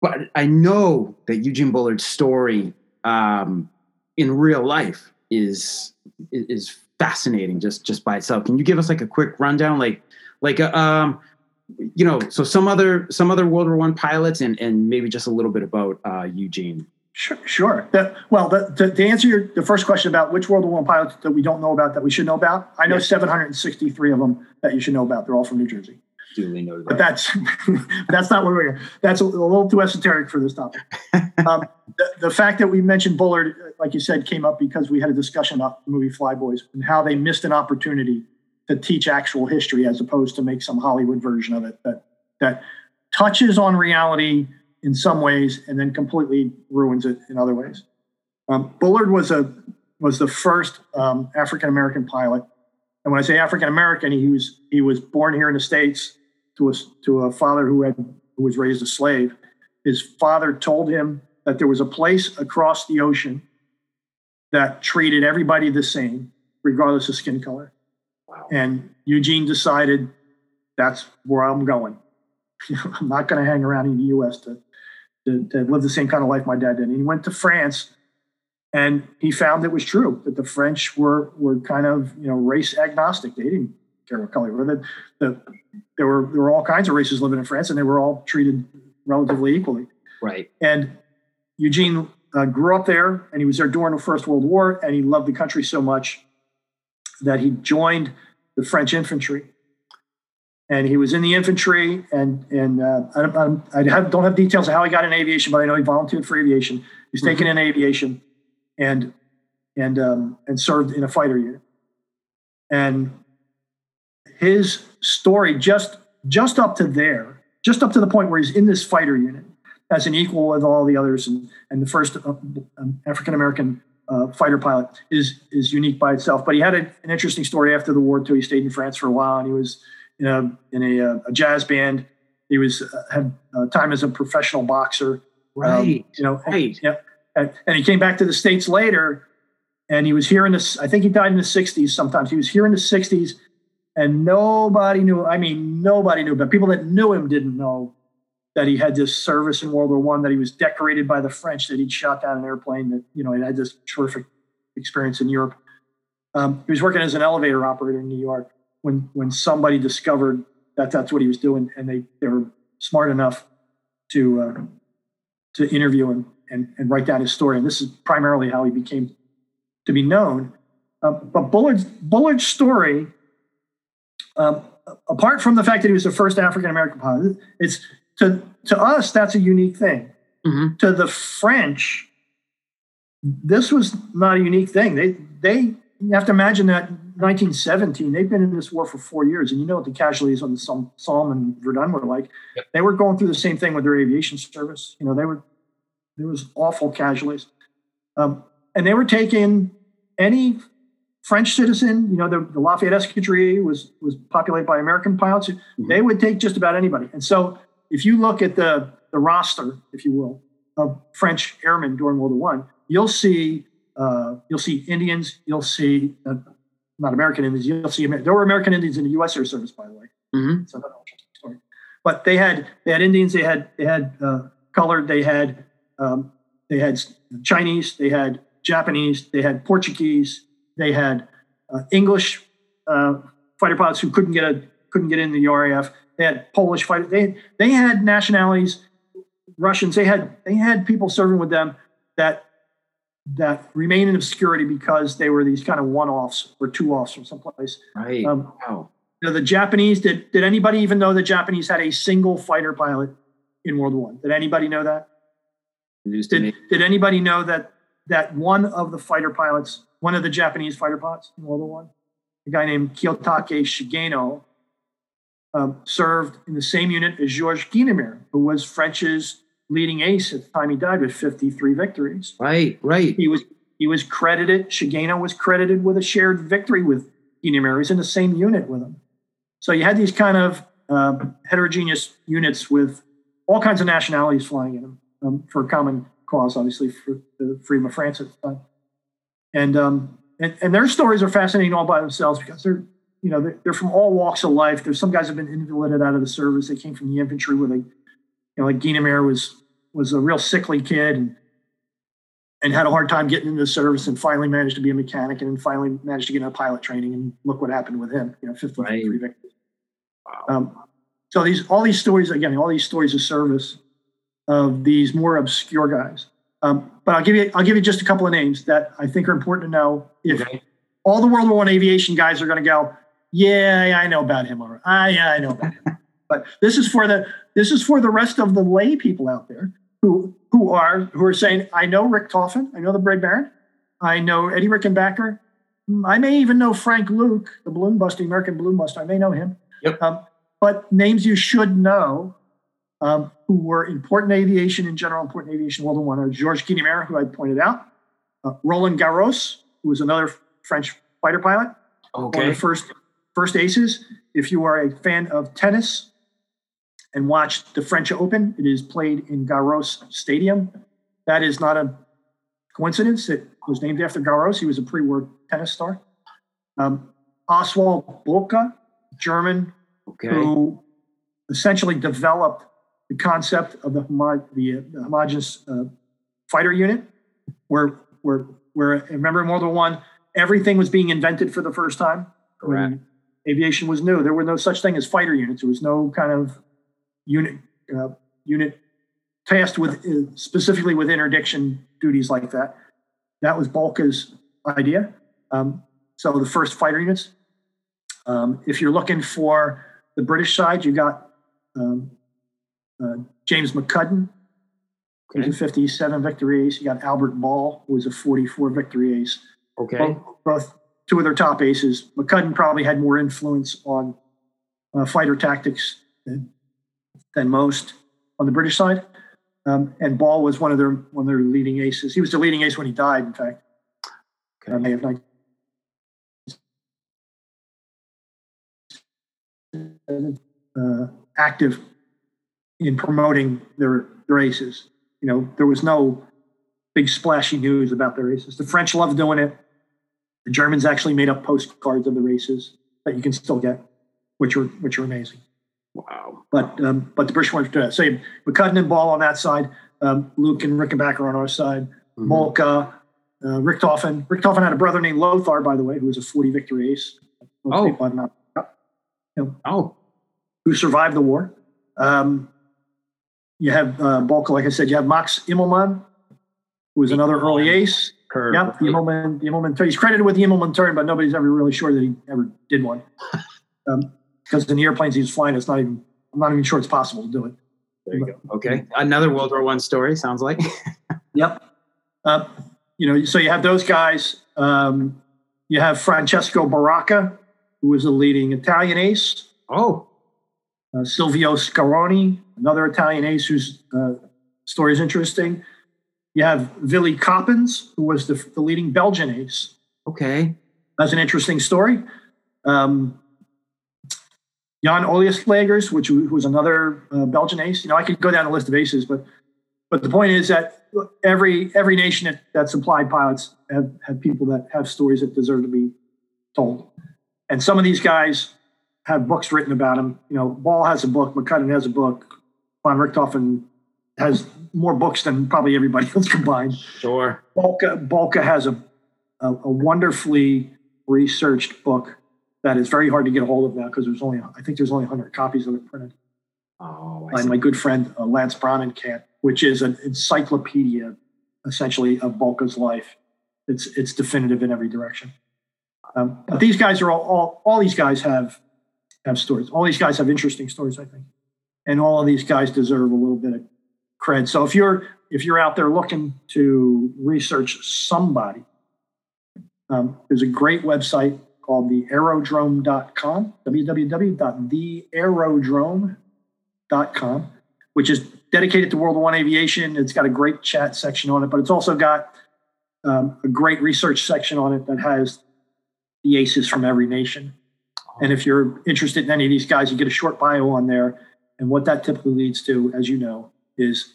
but I know that Eugene Bullard's story um, in real life is is fascinating just just by itself. Can you give us like a quick rundown, like like a, uh, um, you know, so some other some other World War One pilots, and and maybe just a little bit about uh, Eugene. Sure. sure. The, well, the, the, to answer your, the first question about which World War One pilots that we don't know about that we should know about, I know yes. 763 of them that you should know about. They're all from New Jersey. Duly noted. But that's that's not what we're. That's a, a, little too esoteric for this topic. Um, the, the, fact that we mentioned Bullard, like you said, came up because we had a discussion about the movie Flyboys and how they missed an opportunity to teach actual history as opposed to make some Hollywood version of it that that touches on reality in some ways and then completely ruins it in other ways. Um, Bullard was a was the first um, African American pilot, and when I say African American, he was he was born here in the states to a to a father who had who was raised a slave. His father told him that there was a place across the ocean that treated everybody the same, regardless of skin color. Wow. And Eugene decided that's where I'm going. I'm not going to hang around in the U.S. To, to, to live the same kind of life my dad did. And he went to France, and he found it was true that the French were were kind of you know race agnostic. They didn't care what color. The, the, there were there were all kinds of races living in France, and they were all treated relatively equally. Right. And Eugene uh, grew up there, and he was there during the First World War, and he loved the country so much that he joined the French infantry. And he was in the infantry, and and uh, I, I have, don't have details of how he got in aviation, but I know he volunteered for aviation. He's mm-hmm. taken in aviation, and and um, and served in a fighter unit. And his story just just up to there, just up to the point where he's in this fighter unit as an equal with all the others, and and the first uh, um, African American uh, fighter pilot is is unique by itself. But he had a, an interesting story after the war too. He stayed in France for a while, and he was in a in a, uh, a jazz band. He was uh, had uh, time as a professional boxer. Right. Um, you know. Right. Yeah. And, and he came back to the states later, and he was here in the. I think he died in the '60s. Sometimes he was here in the '60s, and nobody knew. I mean, nobody knew, but people that knew him didn't know that he had this service in World War One, that he was decorated by the French, that he'd shot down an airplane, that you know he had this terrific experience in Europe. Um, he was working as an elevator operator in New York when when somebody discovered that that's what he was doing, and they they were smart enough to uh, to interview him and, and write down his story. And this is primarily how he became to be known. Uh, but Bullard's Bullard's story, um, apart from the fact that he was the first African American pilot, it's to to us that's a unique thing. Mm-hmm. To the French, this was not a unique thing. They they you have to imagine that 1917 they've been in this war for four years, and you know what the casualties on the Somme and Verdun were like. Yep. They were going through the same thing with their aviation service. You know they were there was awful casualties, um, and they were taking any French citizen, you know, the, the Lafayette Escadrille was was populated by American pilots. Mm-hmm. They would take just about anybody. And so if you look at the, the roster, if you will, of French airmen during World War One, you'll see uh, you'll see Indians, you'll see uh, not American Indians, you'll see there were American Indians in the U.S. Air Service, by the way. Mm-hmm. So story. But they had they had Indians, they had they had uh, colored, they had um, they had Chinese, they had Japanese, they had Portuguese, they had uh, English uh, fighter pilots who couldn't get a couldn't get in the RAF. They had Polish fighters. They they had nationalities, Russians. They had they had people serving with them that that remain in obscurity because they were these kind of one-offs or two-offs from someplace. Right. Um, wow. You know, the Japanese did. Did anybody even know the Japanese had a single fighter pilot in World War One? Did anybody know that? Did. Did anybody know that that one of the fighter pilots, one of the Japanese fighter pilots in World War One, a guy named Kiyotake Shigeno, um, served in the same unit as Georges Guynemer, who was French's leading ace at the time he died with 53 victories. Right. Right. He was he was credited. Shigeno was credited with a shared victory with Guynemer. He was in the same unit with him. So you had these kind of um, heterogeneous units with all kinds of nationalities flying in them um, for a common cause, obviously for the freedom of France at the time. And um, and, and their stories are fascinating all by themselves because they're you know they're, they're from all walks of life. There's some guys have been invalided out of the service. They came from the infantry where they, you know, like Guynemer was was a real sickly kid and and had a hard time getting into the service and finally managed to be a mechanic and then finally managed to get into pilot training and look what happened with him. You know, 53 Right. victories. Wow. Um, so these all these stories again, all these stories of service of these more obscure guys. Um, but I'll give you I'll give you just a couple of names that I think are important to know. If Okay. all the World War One aviation guys are going to go, yeah, I know about him. All right. Ah, yeah, I know about him. but this is for the this is for the rest of the lay people out there who who are who are saying, I know Richthofen, I know the Red Baron, I know Eddie Rickenbacker, Mm, I may even know Frank Luke, the balloon buster, American balloon buster. I may know him. Yep. Um, but names you should know um, who were important aviation in general, important aviation World War One are Georges Guynemer, who I pointed out, uh, Roland Garros, who was another French fighter pilot, one of the first first aces. If you are a fan of tennis and watch the French Open, it is played in Garros Stadium. That is not a coincidence. It was named after Garros. He was a pre-war tennis star. Um, Oswald Boelcke, German, Okay. who essentially developed the concept of the, homo- the, uh, the homogeneous uh, fighter unit, where where where remember in World War One, everything was being invented for the first time. Correct. Aviation was new. There were no such thing as fighter units. There was no kind of unit uh, unit tasked with uh, specifically with interdiction duties like that. That was Boelcke's idea. Um, so the first fighter units. Um, if you're looking for the British side, you got um, uh, James McCudden, who's Okay. a 57 victory ace. You got Albert Ball, who was a 44 victory ace. Okay. Both, both two of their top aces. McCudden probably had more influence on uh, fighter tactics than, than most on the British side. Um, and Ball was one of their one of their leading aces. He was the leading ace when he died. In fact, uh, May of 19. Uh, active in promoting their their aces. You know, there was no big splashy news about their races. The French loved doing it. The Germans actually made up postcards of the races that you can still get, which are which are amazing. Wow. But um, but the British wanted to do that. So you McCudden and Ball on that side, um, Luke and Rickenbacker on our side, Mhm. Boelcke, uh. Richthofen had a brother named Lothar, by the way, who was a 40 victory ace. Most Oh. people have not- Oh. who survived the war. Um, you have uh, Boelcke, like I said, you have Max Immelmann, who was another early ace. Curve. Yep, the Immelman, the Immelman turn. He's credited with the Immelman turn, but nobody's ever really sure that he ever did one. Um, because in the airplanes he was flying, it's not even. I'm not even sure it's possible to do it. There you go. Okay. Another World War One story sounds like. Yep. Uh, you know, so you have those guys. Um, you have Francesco Baracca, who was a leading Italian ace. oh. Uh, Silvio Scaroni, another Italian ace whose uh, story is interesting. You have Willy Coppens, who was the, the leading Belgian ace. Okay. That's an interesting story. Um, Jan Olieslagers, which who was another uh, Belgian ace. You know, I could go down a list of aces, but but the point is that every every nation that, that supplied pilots have have people that have stories that deserve to be told, and some of these guys have books written about him. You know, Ball has a book, McCudden has a book, von Richthofen has more books than probably everybody else combined. Sure. Boelcke Boelcke has a, a, a wonderfully researched book that is very hard to get a hold of now because there's only I think there's only 100 copies of it printed. Oh, by my good friend uh, Lance Bronnenkamp, which is an encyclopedia essentially of Boelcke's life. It's it's definitive in every direction. Um, but these guys are all, all all these guys have have stories. All these guys have interesting stories, I think, and all of these guys deserve a little bit of cred. So if you're if you're out there looking to research somebody, um, there's a great website called the aerodrome.com, www.theaerodrome.com, which is dedicated to World One aviation. It's got a great chat section on it, but it's also got um, a great research section on it that has the aces from every nation. And if you're interested in any of these guys, you get a short bio on there. And what that typically leads to, as you know, is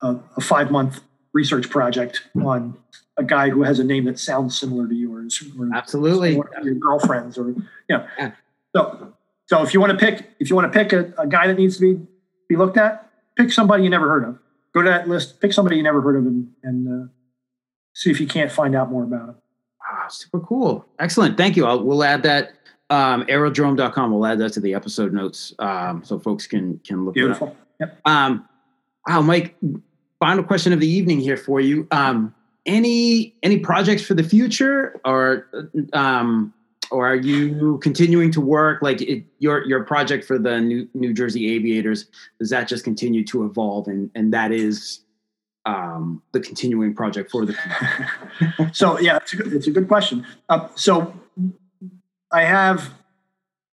a, a five month research project on a guy who has a name that sounds similar to yours. Or Absolutely. Your girlfriend's or, you know. Yeah. So, so if you want to pick, if you want to pick a, a guy that needs to be, be looked at, pick somebody you never heard of. Go to that list, pick somebody you never heard of and, and uh, see if you can't find out more about him. Ah, super cool. Excellent. Thank you. I'll, we'll add that um, aerodrome.com. We'll add that to the episode notes um, so folks can can look. At it. Beautiful. Yep. Um, wow, Mike. Final question of the evening here for you. Um, any any projects for the future, or um, or are you continuing to work like it, your your project for the New New Jersey Aviators? Does that just continue to evolve, and and that is um, the continuing project for the so yeah, it's a good, it's a good question. Uh, so I have,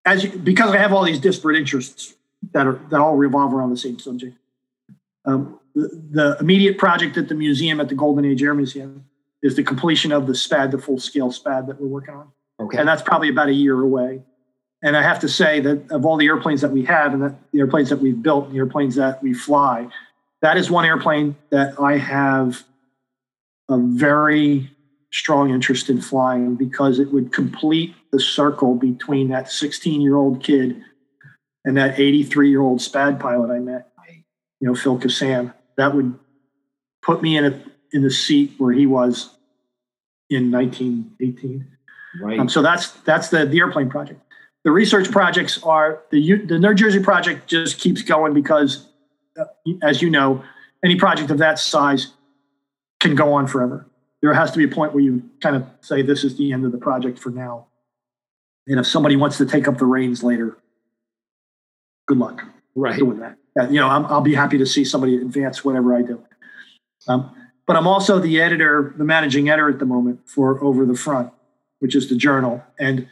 as you, because I have all these disparate interests that are that all revolve around the same subject. Um, the, the, immediate project at the museum at the Golden Age Air Museum is the completion of the SPAD, the full scale SPAD that we're working on. Okay. And that's probably about a year away. And I have to say that of all the airplanes that we have and the airplanes that we've built, the airplanes that we fly, that is one airplane that I have a very strong interest in flying because it would complete the circle between that 16 year old kid and that 83 year old SPAD pilot I met, you know, Phil Kassam. That would put me in a in the seat where he was in 1918. Right. Um, so that's that's the the airplane project. The research projects are the the New Jersey project just keeps going because, uh, as you know, any project of that size can go on forever there has to be a point where you kind of say this is the end of the project for now. And if somebody wants to take up the reins later, good luck right. doing that. you know, i will be happy to see somebody advance whatever I do. Um, but I'm also the editor, the managing editor at the moment for Over the Front, which is the journal. And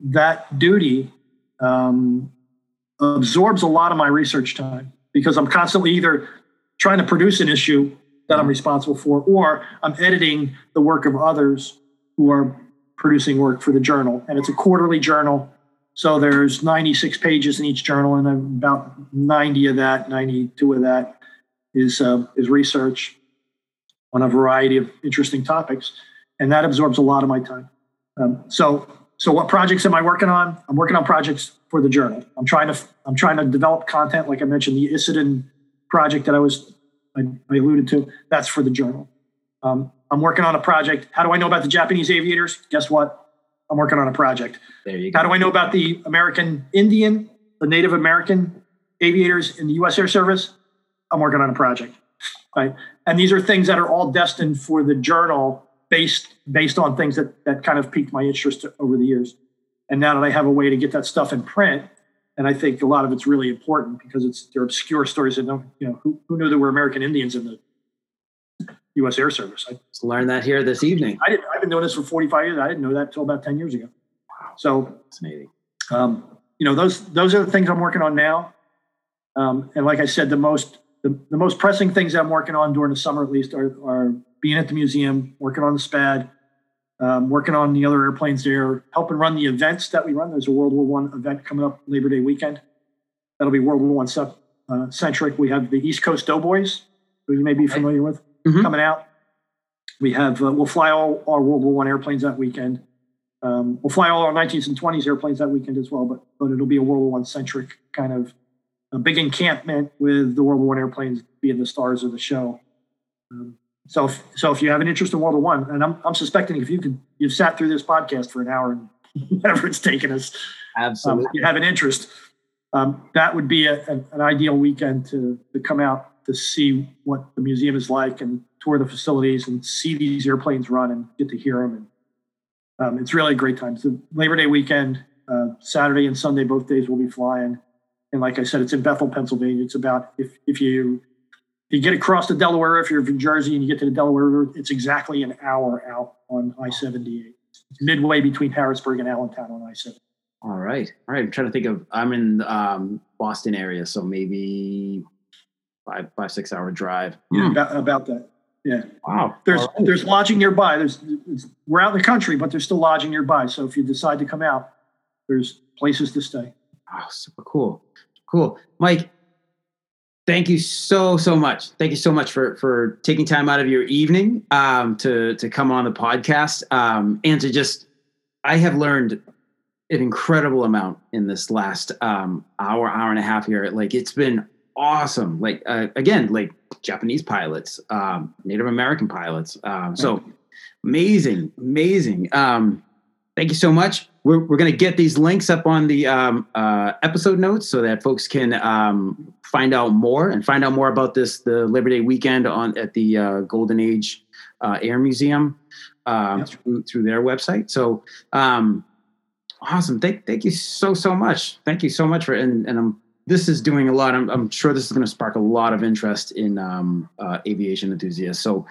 that duty um, absorbs a lot of my research time because I'm constantly either trying to produce an issue that I'm responsible for, or I'm editing the work of others who are producing work for the journal. And it's a quarterly journal. So there's 96 pages in each journal, and about 90 of that, 92 of that is uh, is research on a variety of interesting topics, and that absorbs a lot of my time. Um, so, so what projects am I working on? I'm working on projects for the journal. I'm trying to I'm trying to develop content, like I mentioned, the Issoudun project that I was I, I alluded to, that's for the journal. Um, I'm working on a project. How do I know about the Japanese aviators? Guess what? I'm working on a project. There you go. How do I know about the American Indian, the Native American aviators in the U.S. Air Service? I'm working on a project. Right, and these are things that are all destined for the journal, based based on things that that kind of piqued my interest over the years. And now that I have a way to get that stuff in print, and I think a lot of it's really important because it's they're obscure stories that don't you know who, who knew there were American Indians in the U.S. Air Service. I learned that here this evening. I didn't. I've been doing this for 45 years. I didn't know that until about 10 years ago. Wow, so it's amazing. Um, you know those those are the things I'm working on now. Um, and like I said, the most the, the most pressing things I'm working on during the summer at least are, are being at the museum, working on the SPAD, um, working on the other airplanes there, helping run the events that we run. There's a World War One event coming up Labor Day weekend. That'll be World War One uh, centric. We have the East Coast Doughboys, who you may be familiar with. mm-hmm. coming out. We have uh, we'll fly all our World War One airplanes that weekend. Um, we'll fly all our 19s and 20s airplanes that weekend as well, but but it'll be a World War One centric kind of a big encampment with the World War One airplanes being the stars of the show. Um, so if, so if you have an interest in World War One, and I'm I'm suspecting if you could you've sat through this podcast for an hour and whatever it's taken us, absolutely, um, you have an interest. Um, that would be a, an, an ideal weekend to to come out to see what the museum is like and tour the facilities and see these airplanes run and get to hear them. And um, it's really a great time. So Labor Day weekend, uh, Saturday and Sunday, both days we'll be flying. And like I said, it's in Bethel, Pennsylvania. It's about if if you you get across the Delaware, if you're from Jersey and you get to the Delaware River, it's exactly an hour out on I-78. It's midway between Harrisburg and Allentown on I-70. All right, all right. I'm trying to think of. I'm in um, Boston area, so maybe five five six hour drive. Yeah, hmm. about, about that. Yeah. Wow. There's right. there's lodging nearby. There's we're out in the country, but there's still lodging nearby. So if you decide to come out, there's places to stay. Oh, super cool. Cool. Mike, thank you so so much. Thank you so much for for taking time out of your evening um, to to come on the podcast um, and to just. I have learned an incredible amount in this last um, hour hour and a half here. Like it's been awesome. Like uh, again, like Japanese pilots, um, Native American pilots. Um, so amazing, amazing. Um, thank you so much. We're, we're going to get these links up on the um, uh, episode notes so that folks can um, find out more and find out more about this the Labor Day weekend on at the uh, Golden Age uh, Air Museum um, yep. through, through their website. So um, awesome! Thank thank you so so much. Thank you so much for and and I'm this is doing a lot. I'm, I'm sure this is going to spark a lot of interest in um, uh, aviation enthusiasts. So,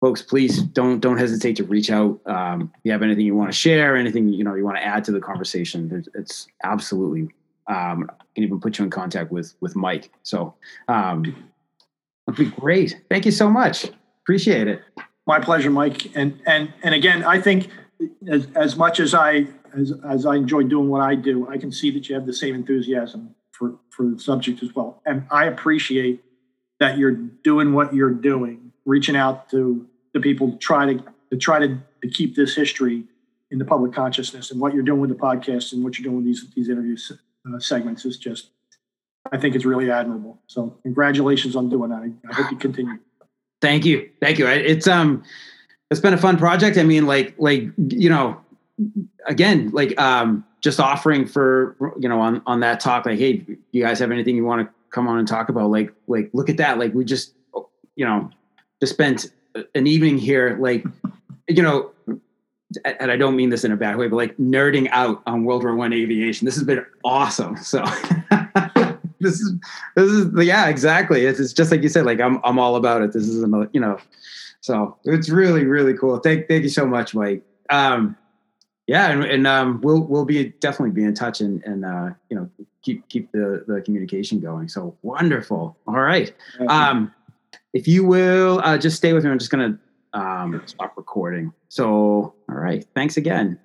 folks, please don't don't hesitate to reach out. Um, if you have anything you want to share, anything you know you want to add to the conversation, it's absolutely. Um, I can even put you in contact with with Mike. So, um, that'd be great. Thank you so much. Appreciate it. My pleasure, Mike. And and and again, I think as as much as I as as I enjoy doing what I do, I can see that you have the same enthusiasm for for the subject as well. And I appreciate that you're doing what you're doing, reaching out to the people to try to to try to, to keep this history in the public consciousness. And what you're doing with the podcast and what you're doing with these these interview uh, segments is just, I think it's really admirable. So congratulations on doing that. I, I hope you continue. Thank you, thank you. It's um, it's been a fun project. I mean, like like you know, again, like um just offering for you know on on that talk like hey you guys have anything you want to come on and talk about like like look at that like we just you know just spent an evening here like you know and I don't mean this in a bad way, but like nerding out on World War One aviation. This has been awesome. So this is this is yeah, exactly. It's, it's just like you said. Like I'm I'm all about it. This is another you know, so it's really really cool. Thank thank you so much, Mike. Um, yeah, and, and um, we'll we'll be definitely be in touch and and uh, you know keep keep the the communication going. So wonderful. All right. Um, if you will uh, just stay with me, I'm just gonna um, stop recording. So all right. Thanks again.